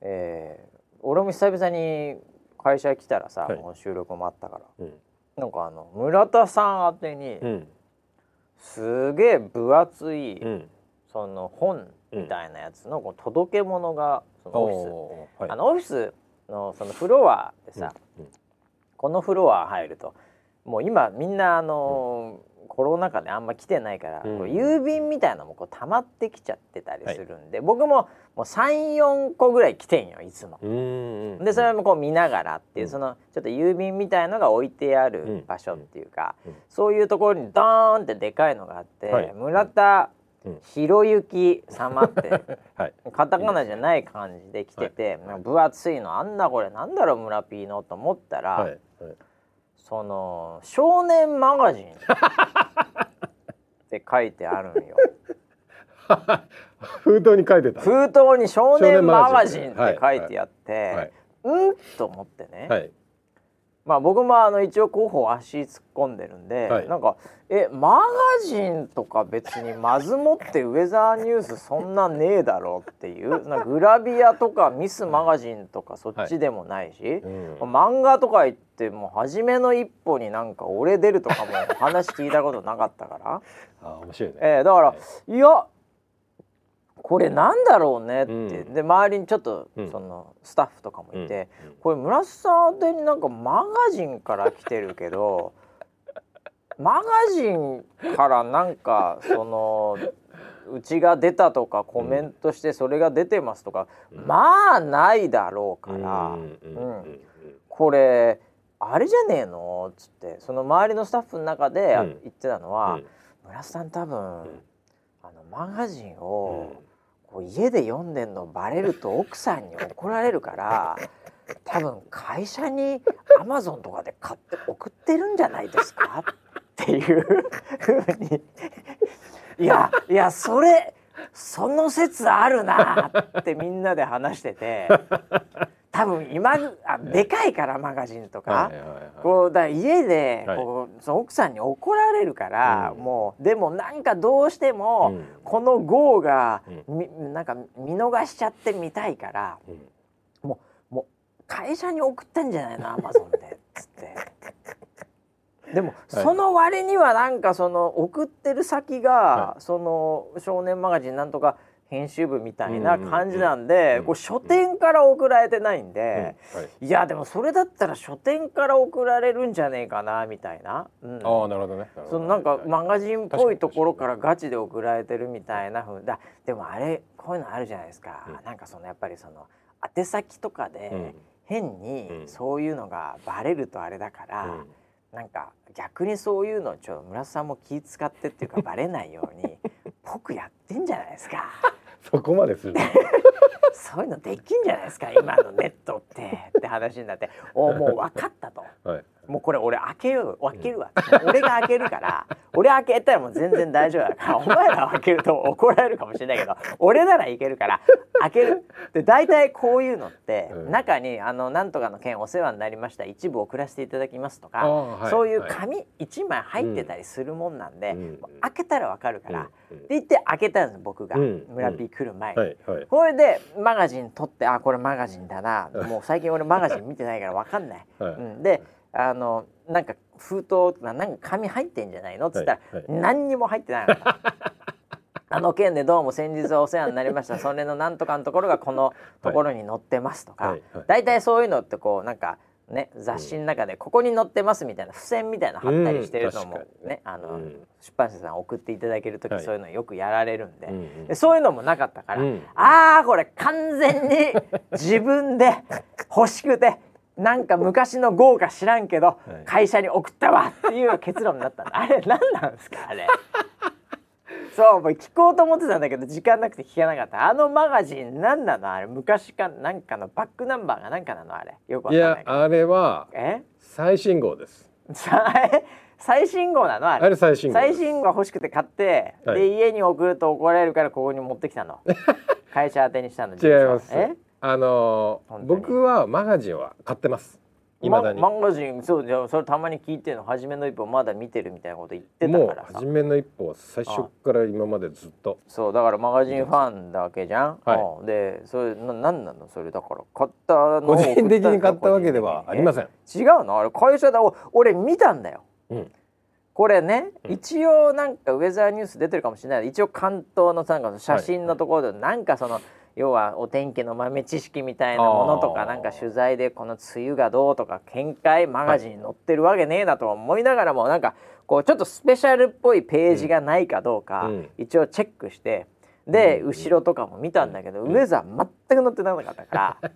えー俺も久々に会社来たらさ、はい。もう収録もあったから。うん。なんかあの村田さん宛てに、うんすげえ分厚い、うん。その本みたいなやつのこう届け物がそのオフィス、はい。あのオフィスのそのフロアでさ、このフロア入るともう今みんなあのーコロナ禍であんま来てないから、うん郵便みたいなのもこう溜まってきちゃってたりするんで、僕ももう34個ぐらい来てんよいつも。でそれもこう見ながらっていう、うん。そのちょっと郵便みたいのが置いてあるうん。場所っていうか、うん。そういうところにドーンってでかいのがあって、はい。村田うん。博之様って はい。カタカナじゃない感じで来てて、なんか分厚いのあんなこれなんだろう村 P のと思ったら、はい。はい。その「少年マガジン」って書いてあるんよ。封筒に書いてた。封筒に「少年マガジン」って書いてあって、はい。うん？と思ってね、はいまあ僕もあの一応候補足突っ込んでるんで、はい。なんか「えマガジンとか別にまずもってウェザーニュースそんなねえだろ」っていうなグラビアとかミスマガジンとかそっちでもないし、うん。漫画とか言ってもう初めの一歩になんか俺出るとかも話聞いたことなかったから、あ面白いね。えーだからいやこれなんだろうねって、うん。で周りにちょっとうん。そのスタッフとかもいて、うん。これ村瀬さん宛てになんかマガジンから来てるけど マガジンからなんかそのうちが出たとかコメントしてそれが出てますとか、うん。まあないだろうから、うん。うん。うん。うん。これあれじゃねえのっつってその周りのスタッフの中でうん。言ってたのは、うん。村瀬さん多分、ん。あのマガジンうん。を、こう家で読んでんのバレると奥さんに怒られるから 多分会社にアマゾンとかで買って送ってるんじゃないですか？っていうふうに。いやいやそれその説あるなってみんなで話してて多分今あでかいからマガジンとか。はいはいはいこうだ家ではい。こう、その奥さんに怒られるから、うん。もうでもなんかどうしても、うん。この号が、うみなんか見逃しちゃってみたいからうん。もうもう会社に送ったんじゃないのアマゾンでっつって。でも、その割にはなんかその送ってる先が、はその少年マガジンなんとか編集部みたいな感じなんで、うんこう書店から送られてないんうん。で、はい。いやでもそれだったら書店から送られるんじゃねえかなみたいな。うん。ああなるほどね。そのなんかはい。マガジンっぽいところからガチで送られてるみたいなふうだでもあれこういうのあるじゃないですか、うん。なんかそのやっぱりその宛先とかでうん。変にうん。そういうのがバレるとあれだから、うん。なんか逆にそういうのちょっと村瀬さんも気使ってっていうかバレないように 僕やってんじゃないですかそこまでする そういうのできんじゃないですか今のネットってって話になって。おもう分かったと。はいもうこれ俺開けよう開けるわ、俺が開けるから俺開けたらもう全然大丈夫だから お前ら開けると怒られるかもしれないけど俺ならいけるから開ける。で大体こういうのって、うん。中にあのなんとかの件お世話になりました一部送らせていただきますとか、はいそういうはい。紙一枚入ってたりするもんなんで、開けたらわかるから、うん。って言って開けたんです僕が、うん。村 P 来る前に。はいはい。これでマガジン取ってあこれマガジンだなもう最近俺マガジン見てないからわかんな い。うん、であのなんか封筒ななんか紙入ってんじゃないの？っつったら、はい何にも入ってなかった。あの件でどうも先日はお世話になりました。それのなんとかのところがこのところに載ってますとか、はいはい。大体そういうのってこうなんかね雑誌の中でここに載ってますみたいな付箋みたいなの貼ったりしてるのも、うんあの、うん。出版社さん送っていただける時、はい。そういうのよくやられるんで,、うんうん。でそういうのもなかったから、うん。ああこれ完全に自分で欲しくてなんか昔の豪華知らんけど、はい。会社に送ったわっていう結論になったんだ。あれ何なんですかあれ。そうもう聞こうと思ってたんだけど時間なくて聞けなかった。あのマガジン何なの？あれ昔かなんかのバックナンバーが何かなの？あれ。よくかんないあれはえ？最新号です。最新号なの？あれ。最新号最新号欲しくて買って、はい。で家に送ると怒られるからここに持ってきたの。会社宛てにしたの違います。え？あの僕はマガジンは買ってます。未だに。ママガジンそうじゃあそれたまに聞いてるの初めの一歩まだ見てるみたいなこと言ってたもうからさ。初めの一歩は最初から今までずっと。そうだからマガジンファンだけじゃん、はい。うん。でそれななんなの？それだから買ったのを個人的に買ったわけではありません。ん違うの？あれ会社だ。お俺見たんだよ。うん。これね、うん。一応なんかウェザーニュース出てるかもしれない。一応関東のなんか写真のところでなんかその、要はお天気の豆知識みたいなものとかなんか取材でこの梅雨がどうとか見解マガジンに載ってるわけねえなと思いながらもなんかこうちょっとスペシャルっぽいページがないかどうかうん。一応チェックしてでうん後ろとかも見たんだけどウェザー全く載ってなかったから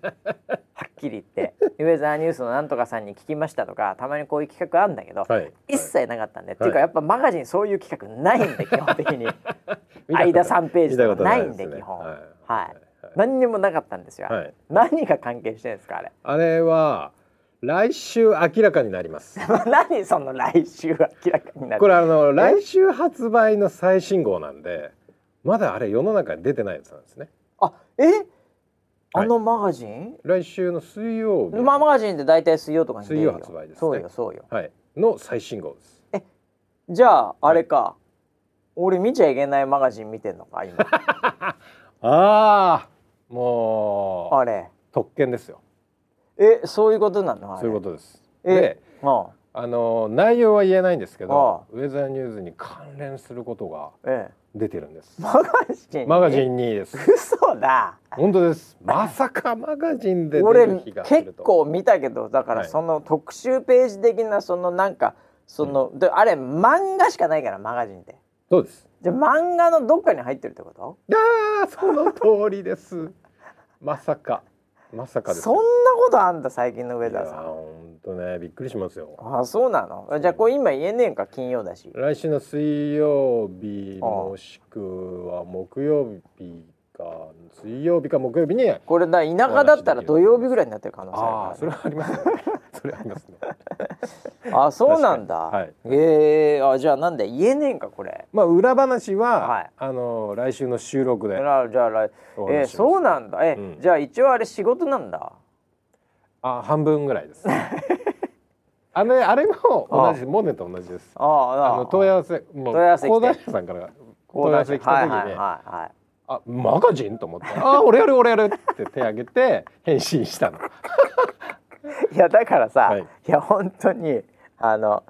はっきり言ってウェザーニュースのなんとかさんに聞きましたとかたまにこういう企画あるんだけどはい。一切なかったんで、ってはいいうかやっぱマガジンそういう企画ないんで基本的に。間3ページとかないんで基本。はい。はい何にもなかったんですよ、はい。何が関係してるんですかあれ。あれは来週明らかになります。何その来週明らかになる。これあの来週発売の最新号なんでまだあれ世の中に出てないやつなんですね。あえ？あのマガジン、来週の水曜日、まあマガジンって大体水曜とかに水曜発売ですね。そうよそうよ。はい。の最新号です。じゃああれか、俺見ちゃいけないマガジン見てんのか今。ああもうあれ。特権ですよ。えそういうことなの？そういうことです。えでああ。の内容は言えないんですけあどウェザーニューズに関連することがええ。出てるんです。マガジンマガジンにです。嘘だ。本当です。まさかマガジンで出俺結構見たけどだからはい。その特集ページ的なそのなんかその、であれ漫画しかないからマガジンって。そうですじゃあ漫画のどっかに入ってるってこと？ああその通りです。まさか。まさかですそんなことあんだ最近の上田さん。本当ね。びっくりしますよ。あそうなの？じゃあこれ今言えねえんか？金曜だし。来週の水曜日もしくは木曜日か水曜日か木曜日にこれだ田舎だったら土曜日ぐらいになってる可能性ああそれあるかはありますね。それはありますね。らあそうなんだ、はい。ええあじゃあなんで言えねえんかこれ。まあ裏話は、はい。あの来週の収録で。じゃあじゃあ来おえー、そうなんだ。え、うん。じゃあ一応あれ仕事なんだ。あ半分ぐらいです。あれあれも同じモネと同じです。あああの問い合わせもう問い合わせら問い合わせ来た時に、はいはいはいはいあマガジン？と思って。あ俺やる俺やる。って手挙げて返信したの。いやだからさ、はい。い、や本当にあの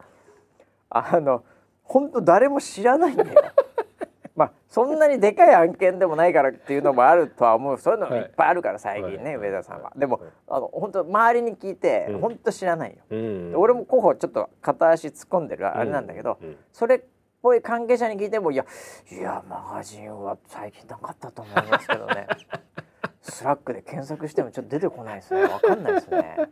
あの本当誰も知らないんだよ。まあそんなにでかい案件でもないからっていうのもあるとは思う。そういうのもい。っぱいあるから最近ね、はい。上田さんは。でもあの本当周りに聞いてうん。本当知らないよ。うん。俺も候補ちょっと片足突っ込んでるあれなんだけど、うん。うん。それっぽい関係者に聞いてもいやいやマガジンは最近なかったと思いますけどね。スラックで検索してもちょっと出てこないですね。わかんないですね。っ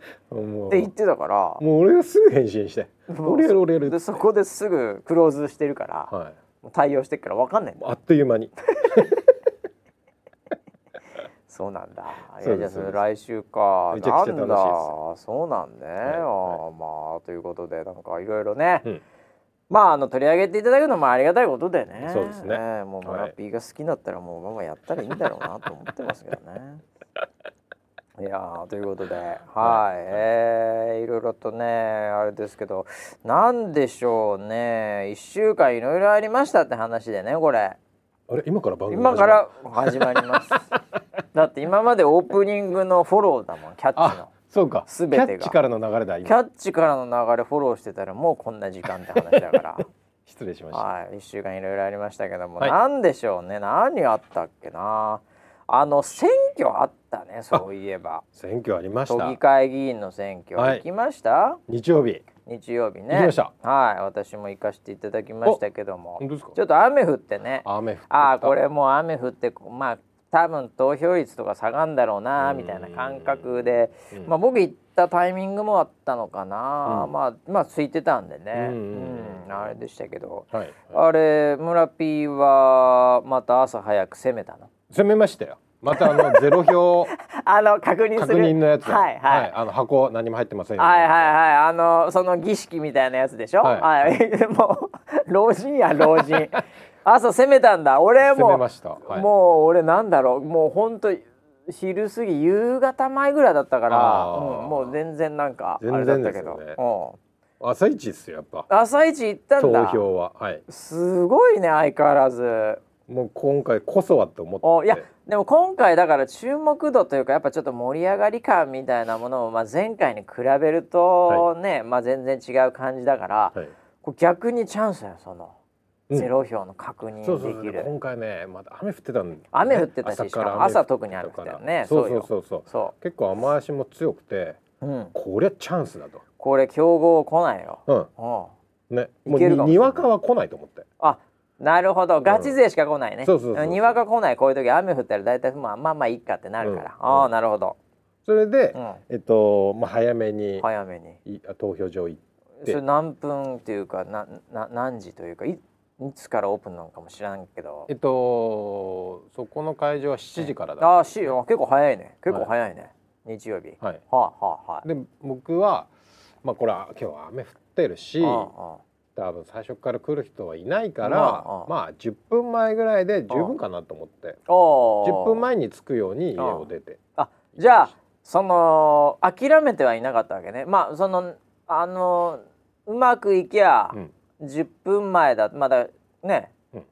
て言ってたから。もう俺がすぐ返信して「もう俺やる俺やる」でそこですぐクローズしてるから、はい。対応してっからわかんないあっという間に。そうなんだ。いやじゃあ来週か。なんだ。そうなんね、いあーまあということでなんかいろいろね、うんまああの取り上げていただくのもありがたいことでね。そうですねえもうはいラッピーが好きだったらもうママやったらいいんだろうなと思ってますけどね。いやーということで、はい、えーいろいろとねあれですけど、なんでしょうね、一週間いろいろありましたって話でねこれ。あれ？今から番組今から始まります。だって今までオープニングのフォローだもんキャッチのあ。そうか全てがキャッチからの流れだキ今ャッチからの流れフォローしてたらもうこんな時間って話だから。失礼しましたはい、一週間いろいろありましたけども、はいなんでしょうね、何あったっけな。あの選挙あったね、そういえば。選挙ありまし都た議会議員の選挙、はい行きました？日曜日日曜日ね。行きましたはい、私も行かせていただきましたけども本。当ですか？ちょっと雨降ってね。雨降ってああ、これもう雨降って、まあ。多分投票率とか下がんだろうなうん。みたいな感覚で、うん。まあ、僕行ったタイミングもあったのかな、うん。まあまあ空いてたんでね、うんあれでしたけど、はい。あれ村 P はまた朝早く攻めたの？攻めましたよ。またあの ゼロ票。あの確認す確る認のやつ。はいはい、あの箱何も入ってませんよ。はいはいはい。あのその儀式みたいなやつでしょ？は、はいい。もう老人や老人朝攻めたんだ。俺もはい。もう俺なんだろう。もうほんと昼過ぎ夕方前ぐらいだったから、うんもう全然なんかあれだったけど、です朝一ですよやっぱ。うん、朝一行ったん投だ票は。はい。すごいね相変わらず。もう今回こそはって思って。おいやでも今回だから注目度というかやっぱちょっと盛り上がり感みたいなものも、まあ、前回に比べるとね、まあ、全然違う感じだから、はい。これ逆にチャンスよその、うんゼロ票の確認できる。今回ねまだ雨降ってたんで、ね、雨降ってたし朝特に雨降ってたよね。そうそうよそう。そうそう。そ結構雨足も強くてう、うん、こりゃチャンスだと。これ競合来ないよ、うん。うん、ね。いもうににわかは来ないと思って。あなるほど。ガチ勢しか来ないね、そうそうにわか来ないこういう時雨降ったら大体まあまあまあいいかってなるから、うん。ああなるほど、それで、うん、えっとまあ早めに、早めに。い投票所行って。それ何分っていうかなな何時というかいいつからオープンなのかも知らんけど。えっとそこの会場は7時からだ、ああしあ結構早いね。結構早いね、日曜日。はい。はあはあはいで僕はまあこれは今日は雨降ってるしああ多分最初から来る人はいないから、まああまあ10分前ぐらいで十分かなと思って。おー10分前に着くように家を出て。あじゃあその諦めてはいなかったわけね。まあそのあのうまくいきゃ、うん10分前だまだね、うん。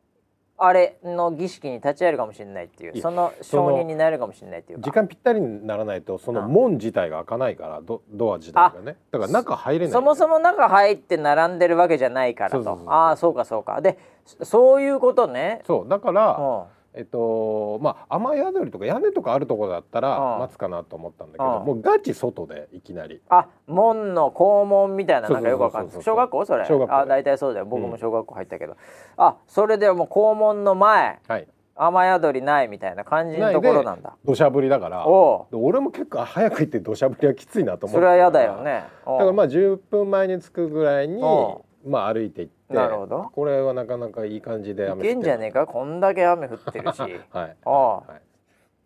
あれの儀式に立ち会えるかもしれないっていうその承認になるかもしれないっていうか。時間ぴったりにならないとそのあ。門自体が開かないからドドア自体がね。だから中入れないそもそも中入って並んでるわけじゃないからと。ああそうかそうか。でそそういうことね。そうだから、うんえっとまあ雨宿りとか屋根とかあるところだったらうん待つかなと思ったんだけどうんもうガチ外でいきなり。あ門の校門みたいななんかよくわかんない。小学校？それ。あ大体そうだよ。僕も小学校入ったけど、あそれでもう校門の前。はい。雨宿りないみたいな感じのところなんだ。土砂降りだから。俺も結構早く行って土砂降りはきついなと思って。うそれは嫌だよね。だからまああ10分前に着くぐらいにおまあ歩いて行ってなるほど。これはなかなかいい感じでい雨けんじゃねえか？こんだけ雨降ってるし。はいああはい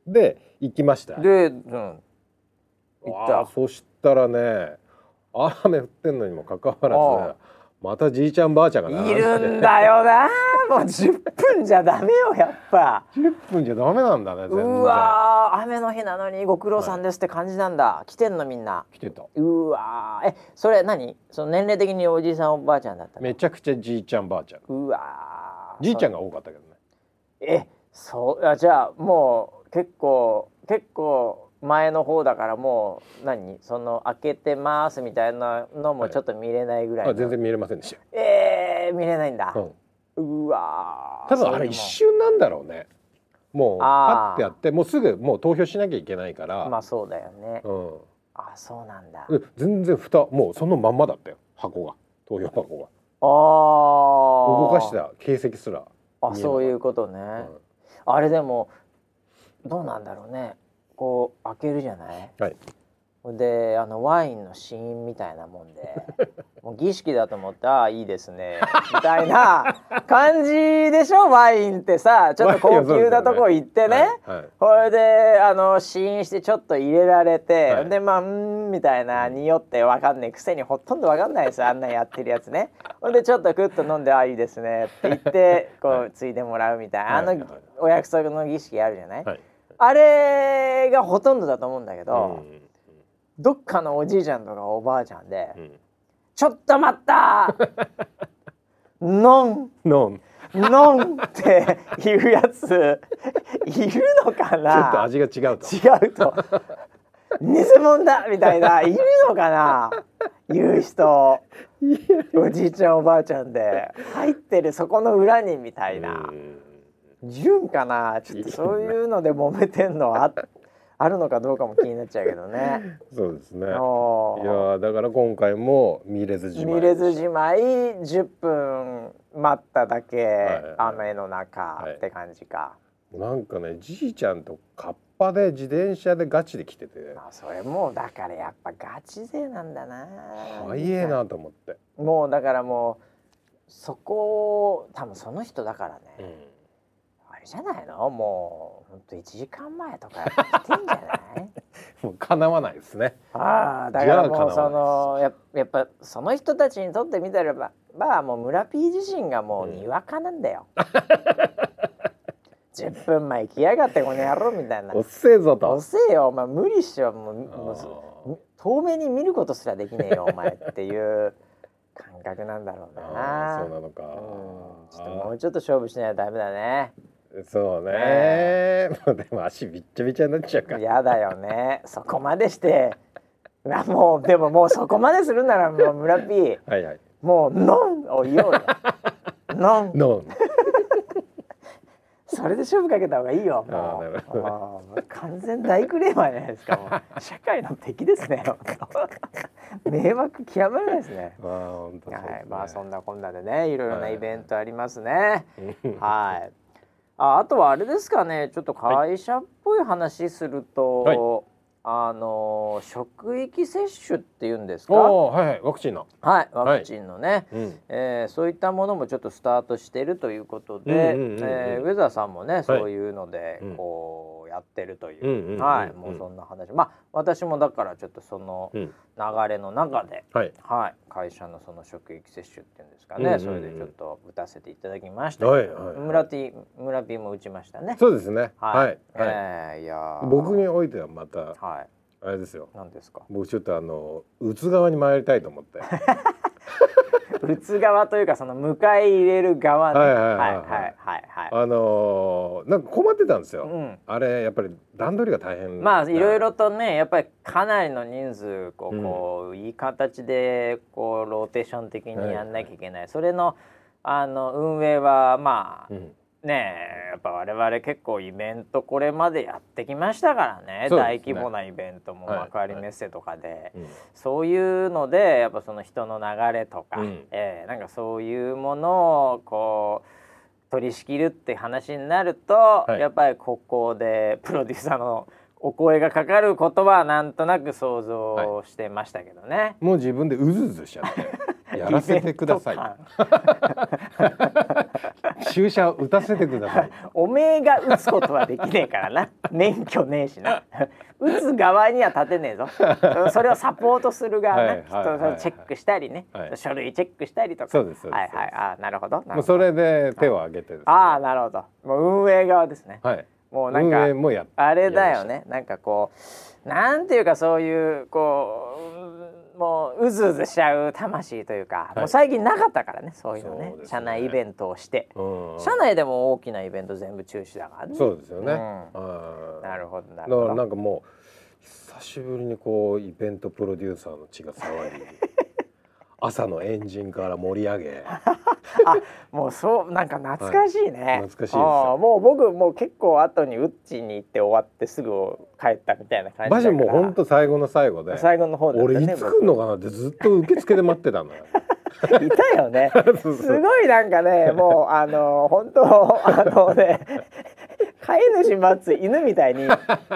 で行きました。でうん。行った。そしたらね雨降ってんのにもかかわらあずまたじいちゃんばあちゃんが並いるんだよな。もう10分じゃダメよやっぱ。10分じゃダメなんだねうわー雨の日なのにご苦労さんですって感じなんだ、来てんのみんな。来てた。うわー。えそれ何？その年齢的におじいさんおばあちゃんだったの？めちゃくちゃじいちゃんばあちゃん。うわー。じいちゃんが多かったけどね。えそうあじゃあもう結構結構前の方だからもう何？その開けてますみたいなのもちょっと見れないぐらいの、あ全然見れませんでしえー、見れないんだ、た、うん、うわー。多分あれ一瞬なんだろうね。もうパッてやってもうすぐもう投票しなきゃいけないから、まあそうだよね。うん。あそうなんだ。で全然蓋もうそのまんまだったよ。箱が。投票箱が。あ動動かした。形跡すら、あそういうことね、うん。あれでもどうなんだろうねこう開けるじゃない？はい。であのワインの試飲みたいなもんで もう儀式だと思ってああいいですねみたいな 感じでしょ？ワインってさちょっと高級なとこ行ってね。はいはい。これであの試飲してちょっと入れられて、はい。でまあうんみたいな匂ってわかんないくせにほとんどわかんないですよあんなんやってるやつね。ほんでちょっとクッと飲んで「あいいですね」って言って こう、はい。ついでもらうみたいな。あの、お約束の儀式あるじゃない、はいあれがほとんどだと思うんだけど、うん。どっかのおじいちゃんとかおばあちゃんで「うんちょっと待ったノンのんノン」っていうやついるのかちょっとな味が違うと。違うと。偽物だ！みたいないるのかな？言う人。おじいちゃんおばあちゃんで。入ってるそこの裏にみたいなうんいるんかな？ちょっとそういうので揉めてんのあ あるのかどうかも気になっちゃうけどね。そうですね。いおやだから今回も見れずじまい見れずじまい10分待っただけ、はい雨の中はい。って感じか。なんかねじいちゃんとカッパで自転車でガチで来てて。まあそれもうだからやっぱガチ勢なんだな。早えなと思って、もうだからもうそこ多分その人だからね、れじゃないの？もうほんと1時間前とか来てんじゃない？もう叶わないですね。ああだからもうそのややっぱその人たちにとってみたらばまあもう村 P 自身がもううんにわかなんだよ。10分前来やがってこの野郎みたいな。おっせえぞと。遅えよ。お前無理っしょ。もうもうあそ遠目に見ることすらできねえよお前っていう感覚なんだろうーな。そうなのか。うん。ちょっともうちょっと勝負しないとダメだね。そうねもうでも足びっちゃびちゃになっちゃうからやだよね。そこまでして。うわもうでももうそこまでするならもう村 P はいはいもうノンを言おうよ。ノ ンのそそれで勝負かけた方がいいよ。もうもう完全大クレーマーじゃないですか。社会の敵ですね。迷惑極まらないですね。あー本当ねはい、まあそんなこんなでね、いろいろなイベントありますね。う んはい。あ、あとはあれですかね、ちょっと会社っぽい話すると、はい。あの職域接種っていうんですか？はいはい。ワクチンの。はい、ワクチンのね。うん。えーそういったものもちょっとスタートしているということで、うんうんうんうんえーウェザーさんもね、そういうのでうん。こうやってるという、うんうんうんうん。はい、もうそんな話、まあ私もだからちょっとそのうん。流れの中で、はい。はい、会社のその職域接種っていうんですかね、うんうんうん。それでちょっと打たせていただきましたはいはいはい。村 T 村 P も打ちましたね。そうですね。はい、はい。はい。えーいやー。僕においてはまたはい、あれですよ。何ですか？僕ちょっとあの打つ側に回りたいと思って 打つ側というかその迎え入れる側ね。はいはいはいはい。はいあのー、なんか困ってたんですよ、うん、あれやっぱり段取りが大変まあいろいろとねやっぱりかなりの人数こう,こう、うん、いい形でこうローテーション的にやんなきゃいけない、はい。はい、それのあの運営はまあ、うん。ねえやっぱ我々結構イベントこれまでやってきましたからね。ね。大規模なイベントもはい。幕張メッセとかで、うん。そういうのでやっぱその人の流れとか、うん。えーなんかそういうものをこう取り仕切るって話になると、い。やっぱりここで プロデューサーのお声がかかることはなんとなく想像してましたけどね。もう自分でうずうずしちゃってやらせてください 注射を打たせてください。おめえが打つことはできねえからな。免許ねえしな。打つ側には立てねえぞ。そ それをサポートする側な、はいはいきっとチェックしたりね、はい。書類チェックしたりとか。そうですそうです。はいはい。あなるほど。なるほど。もうそれで手を挙げてですね。ああなるほど。もう運営側ですね、はい。もうなんかあれだよね。なんかこうなんていうかそういうこううんもううずうずしちゃう魂というか、い。もう最近なかったからねそういうのね。ね。社内イベントをして、うん。社内でも大きなイベント全部中止だからね。そうですよね、うん。なるほどなだからるほどなんかもう久しぶりにこうイベントプロデューサーの血が騒ぎ朝のエンジンから盛り上げ。あもうそうなんか懐かしいね、はい懐かしいですもう僕もう結構後にウッチに行って終わってすぐ帰ったみたいな感じだから。マジもうほんと最後の最後で。最後の方だったね俺いつ来るのかなってずっと受付で待ってたのよ。僕。いたよね。すごいなんかねもうあの本当あのね飼い主待つ犬みたいに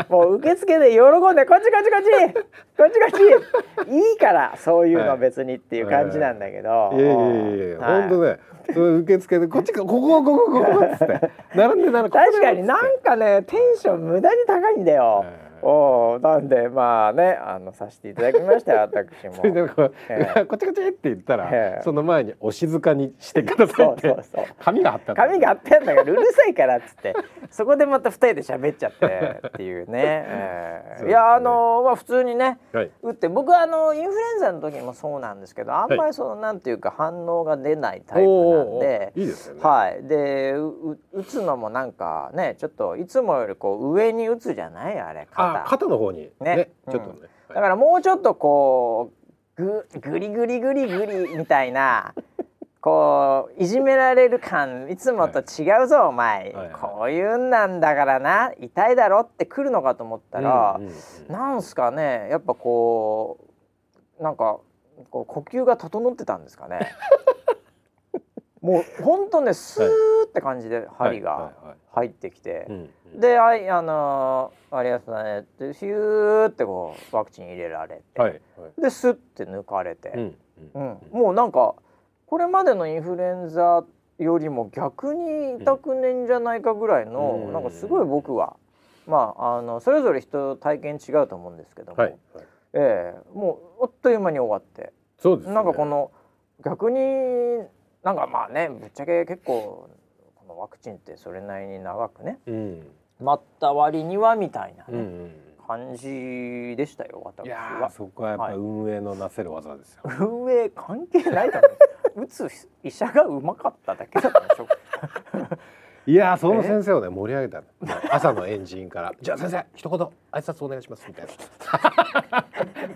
もう受付で喜んでこっちこっちこっちこっちこっちいいからそういうの別にっていう感じなんだけど、い。やいやいやいや、はい。ほんとねそれ受付でこっちかここここここっつって並んで並んで確かになんかねテンション無駄に高いんだよ。ええおうなんでまあねあのさせていただきましたよ 私も。それでこう、ええ。こっちこっちって言ったら、ええ。その前にお静かにしてくださいそうってそうそう。紙が貼ってあった髪があってんだからうるさいからっつって。そこでまた二人で喋っちゃってっていうね。え えそうですね。いやあのまあ普通にねはい。打って僕はあのインフルエンザの時もそうなんですけどあんまりその、なんていうか反応が出ないタイプなんおでー。いいですよね、はい、でうう打つのもなんかねちょっといつもよりこう上に打つじゃない？あれ肩あ肩の方に。ね。ね。ちょっとね、だからもうちょっとこうぐぐりぐりぐりぐりみたいな こういじめられる感いつもと違うぞ、お前、はいはい。こういうんなんだからな。痛いだろってくるのかと思ったら、うんうんうん。なんすかね。やっぱこうなんかこう呼吸が整ってたんですかね もうほんとねスーって感じで針が入ってきて、で「はいあのーありがとうね」ってヒューってこうワクチン入れられて、はいはい。でスッて抜かれて、うんうんもうなんかこれまでのインフルエンザよりも逆に痛くねんじゃないかぐらいの、うんなんかすごい僕はまああのそれぞれ人体験違うと思うんですけども、はいはい。ええもうあっという間に終わって、そうですね。なんかこの逆になんかまあねぶっちゃけ結構このワクチンってそれなりに長くねうん。待った割にはみたいなね、うんうん。感じでしたよ私いやーは。そこはやっぱはい。運営のなせる技ですよ、運営関係ないと思う。打つ医者がうまかっただけだったでしょいやーその先生をね盛り上げたの。朝のエンジンから「じゃあ先生一言挨拶お願いします」みたいな。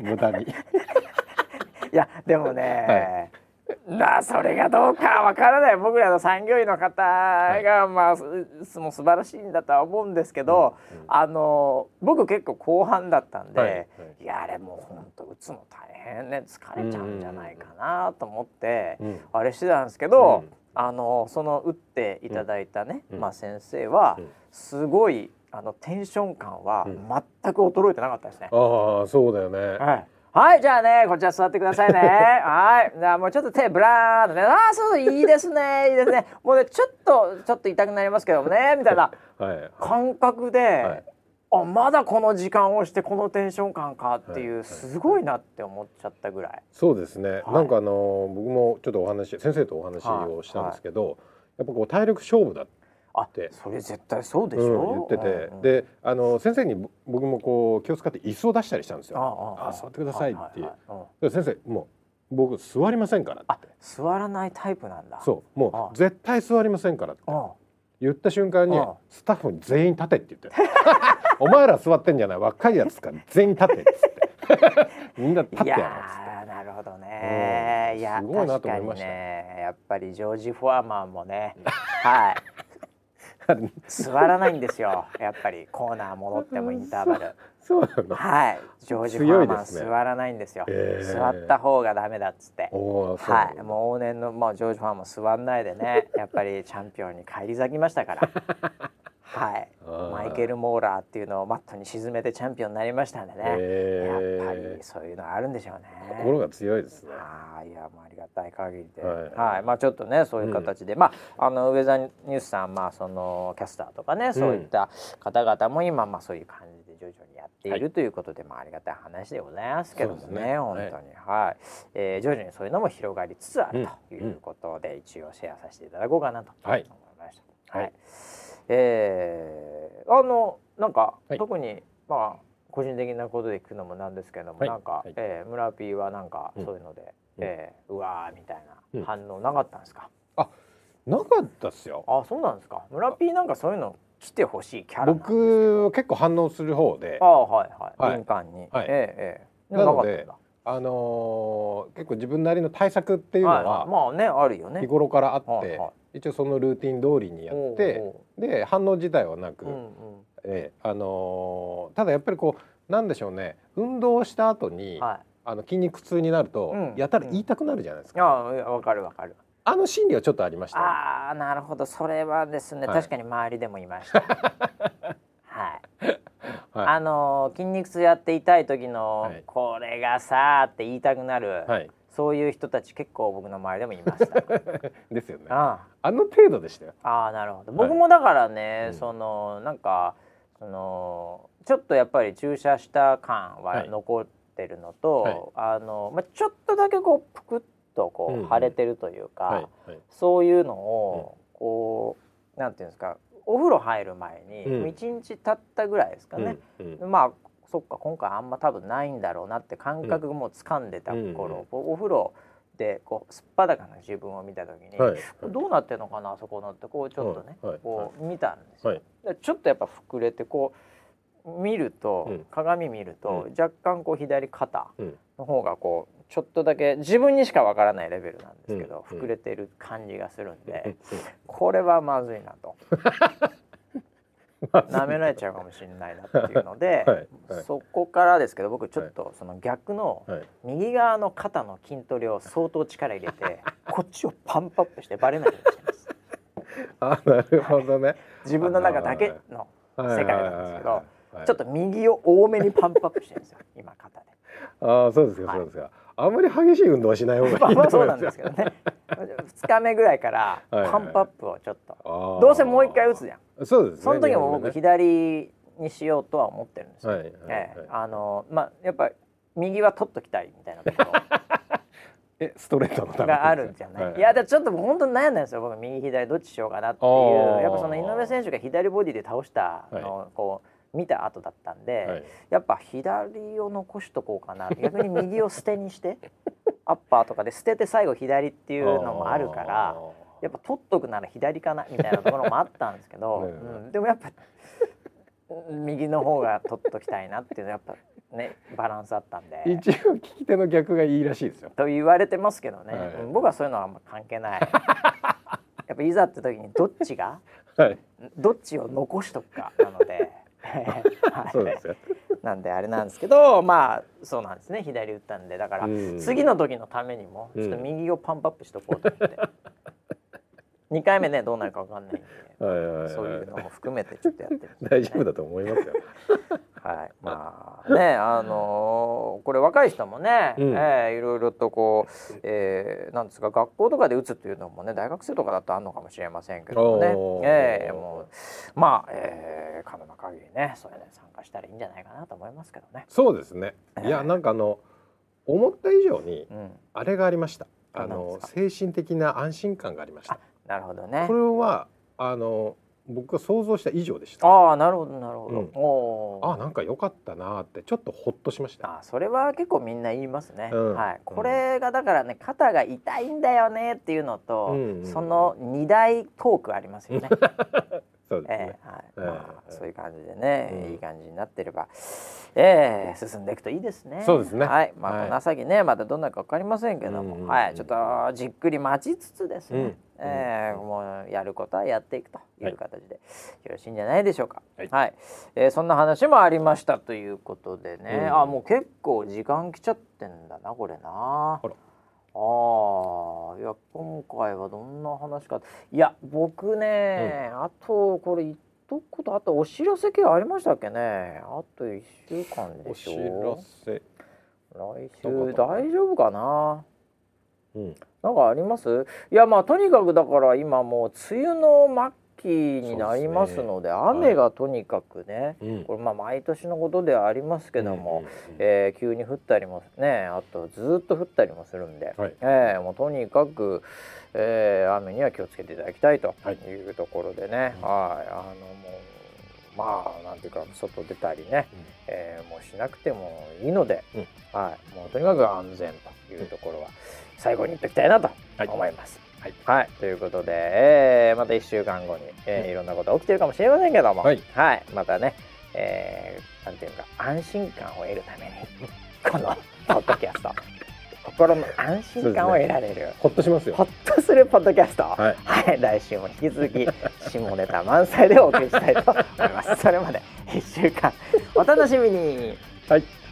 無駄に。いやでもね、なそれがどうかわからない。僕らの産業医の方が、まあすもう素晴らしいんだとは思うんですけど、あの僕結構後半だったんで、はいやあれもうほんと打つの大変ね。疲れちゃうんじゃないかなと思って、うんあれしてたんですけど、うん。あのその打っていただいたね、うん。まあ、先生はうん。すごいあのテンション感はうん。全く衰えてなかったですね。ああそうだよね。はい。はい、じゃあね、こちら座ってくださいね。はい、じゃあもうちょっと手ブラーっとね、ああ、そう、いいですね、いいですね。もうね、ちょっと、ちょっと痛くなりますけどもね、みたいな。はい。感覚で。はい。あ、まだこの時間をして、このテンション感かっていう、はい。すごいなって思っちゃったぐらい。そうですね、はい。なんかあの僕もちょっとお話先生とお話をしたんですけど、やっぱこう体力勝負だあで、それ絶対そうでしうんょ言ってて、うんうん。であの先生にぼ僕もこう気を使って椅子を出したりしたんですよ。あああ座ってくださいって。いうはははい。先生もう僕座りませんからあって、座らないタイプなんだ。そう。もあう絶対座りませんからって。うん。言った瞬間にあスタッフに全員立てって言って「お前ら座ってんじゃない。若いやつから全員立て」っつって。みんな立っていやろうっやーなるほどね、うん。いやすごいなと思いました。ね。やっぱりジョージ・フォアマンもね。はい。つって座らないんですよ。やっぱり。コーナー戻ってもインターバル。そうなのはい。ジョージ・フォアマン座らないんですよ、座った方がダメだっつって。はい、もう往年の、まあ、ジョージ・ファンも座んないでね。やっぱりチャンピオンに返り咲きましたからはい。マイケル・モーラーっていうのをマットに沈めてチャンピオンになりましたんでね、へー。やっぱりそういうのあるんでしょうね。心が強いですね。ああいやもうありがたい限りで、ははい。い、まあちょっとねそういう形で、まああのウェザーニュースさんまあそのキャスターとかねそういった方々も今まあそういう感じで徐々にやっているということで、まあありがたい話でございますけどもねね。本当に。はい、えー徐々にそういうのも広がりつつあるとうん。いうことで、一応シェアさせていただこうかなと思はい。いました。はいえーあのなんか、はい。特にまあ個人的なことで聞くのもなんですけども、はい。なんか、はい。えー村 P はなんかうん。そういうので、うん。えーうわーみたいうん。な反応なかったんですか、なかったっすよ。あそうなんですか？村 P なんかそういうの来てほしいキャラ僕は結構反応する方で。あ、はいはい、はい。敏感に、はい。ええええなのであのー結構自分なりの対策っていうのはいはまあねあるよね。日頃からあって、はいは一応そのルーティン通りにやっておで反応自体はなく、うんうん。ええあのーただやっぱりこうなんでしょうね運動をした後に、はい。あの筋肉痛になると、うん。やたら言いたくなるじゃないですか、ああいやわかるわかる。あの心理はちょっとありました。ね、ああなるほど。それはですね、はい。確かに周りでもいました。はい。はい。あのー筋肉痛やって痛い時の、はい。これがさーって言いたくなる、はい、そういう人たち結構僕の周りでもいました ですよね。ああ。の程度でしたよ。あああなるほど。僕もだからね、うん。そのなんかそのちょっとやっぱり注射した感ははい。残ってるのと、はい。あのまあ、ちょっとだけこうぷくっとこう腫れてるというか、はいはい。そういうのをこうなんていうんですかお風呂入る前にうん。1日経ったぐらいですかね、うんうん。まあそっか今回あんま多分ないんだろうなって感覚がもう掴んでた頃、こうお風呂でこうすっぱだかな自分を見た時に、はい。どうなってんのかなあそこのってこうちょっとね、はい。はい。こう見たんですよ。はい。でちょっとやっぱ膨れてこう見ると、うん。鏡見ると、う若干こう左肩うん。の方がこうちょっとだけ自分にしかわからないレベルなんですけど、うん。膨れてる感じがするんで、うん。これはまずいなと 舐められちゃうかもしれないなっていうので、はいはい。そこからですけど僕ちょっとその逆のはい。右側の肩の筋トレを相当力入れて こっちをパンプアップしてバレないようにしてます。あなるほどね。自分の中だけの世界なんですけどちょっとと右を多めにパンプアップしてるんですよ。今肩で。ああそうですかはい。そうですかあんまり激しい運動はしない方がいいまあまあと思います そうなんですけどね。2日目ぐらいからはいパンプアップをちょっと。あー。どうせもう一回打つじゃん。そうですね。その時も僕ね左にしようとは思ってるんですよ、はいはいはいええ。あのまあやっぱ右は取っときたいみたいなところえストレートのためがあるんじゃない、、はいやでちょっと本当に悩んだんですよ。僕右左どっちしようかなっていあー。うやっぱその井上選手が左ボディで倒したのをこう見た後だったんで、はい。やっぱ左を残しとこうかな。逆に右を捨てにしてアッパーとかで捨てて最後左っていうのもあるからやっぱ取っとくなら左かなみたいなところもあったんですけど、ね うん、でもやっぱ右の方が取っときたいなっていうのはやっぱねバランスあったんで。一応利き手の逆がいいらしいですよ。と言われてますけどね、はい。うん僕はそういうのはあんま関係ない。やっぱいざって時にどっちがはい。どっちを残しとくかなので、はいそうですよ。なんであれなんですけどまあそうなんですね。左打ったんで。だからうん。次の時のためにもちょっと右をパンプアップしとこうと思って、2回目ねどうなるかわかんないんで、はいそういうのも含めてちょっとやってる 大丈夫だと思いますよ。はい、まあね、あのーこれ若い人もね、うん。えーいろいろとこう、えーなんですか学校とかで打つっていうのもね大学生とかだとあるのかもしれませんけどもね。えーもうまあ、えー可能な限りねそれで参加したらいいんじゃないかなと思いますけどね。そうですね。いやなんかあの思った以上にうん、あれがありました。ああなんのですか？精神的な安心感がありました。あなるほどね。こ。れはあの僕が想像した以上でした。ああなるほどなるほど。うん。おー。あなんか良かったなってちょっとほっとしました。あそれは結構みんな言いますね、うん。はい、これがだからね肩が痛いんだよねっていうのと、うんうんその2大トークありますよね。そうですね。ええはい。ええまあ、そういう感じでね、うん。いい感じになってれば、ええ進んでいくといいですね。そうですね。はい、まあ、はい。この先ね、またどんなかわかりませんけども、はい、ちょっとじっくり待ちつつですね。うん。ええもうやることはやっていくという形で、よろしいんじゃないでしょうか。はい。えーそんな話もありましたということでね、うん。あもう結構時間来ちゃってんだなこれな。あら。ああいや今回はどんな話かいや僕ね、あとこれ言っとくことあとお知らせ系ありましたっけね。あと1週間でお知しょらせ。来週大丈夫かな。うんなんかあります？いやまあとにかくだから今もう梅雨の末期になりますので雨がとにかくね、うん。これまあ毎年のことではありますけども、うんうんうんえー急に降ったりもねあとずっと降ったりもするんで、はい。えーもうとにかく、えー雨には気をつけていただきたいとはい。いうところでね、うん。はい。あのもうまあなんていうか外出たりね、えーもうしなくてもいいので、うん。はい、もうとにかく安全というところは最後に言っておきたいなと思います。はい、はい、ということで、えー、また1週間後に、えー、いろんなこと起きてるかもしれませんけども、はい、はい、またね、えー、なんていうか安心感を得るために このポッドキャスト。心の安心感を得られる、ね、ほっとしますよ。ほっとするポッドキャスト、はい、はい、来週も引き続き下ネタ満載でお送りしたいと思います。それまで1週間お楽しみに。はい。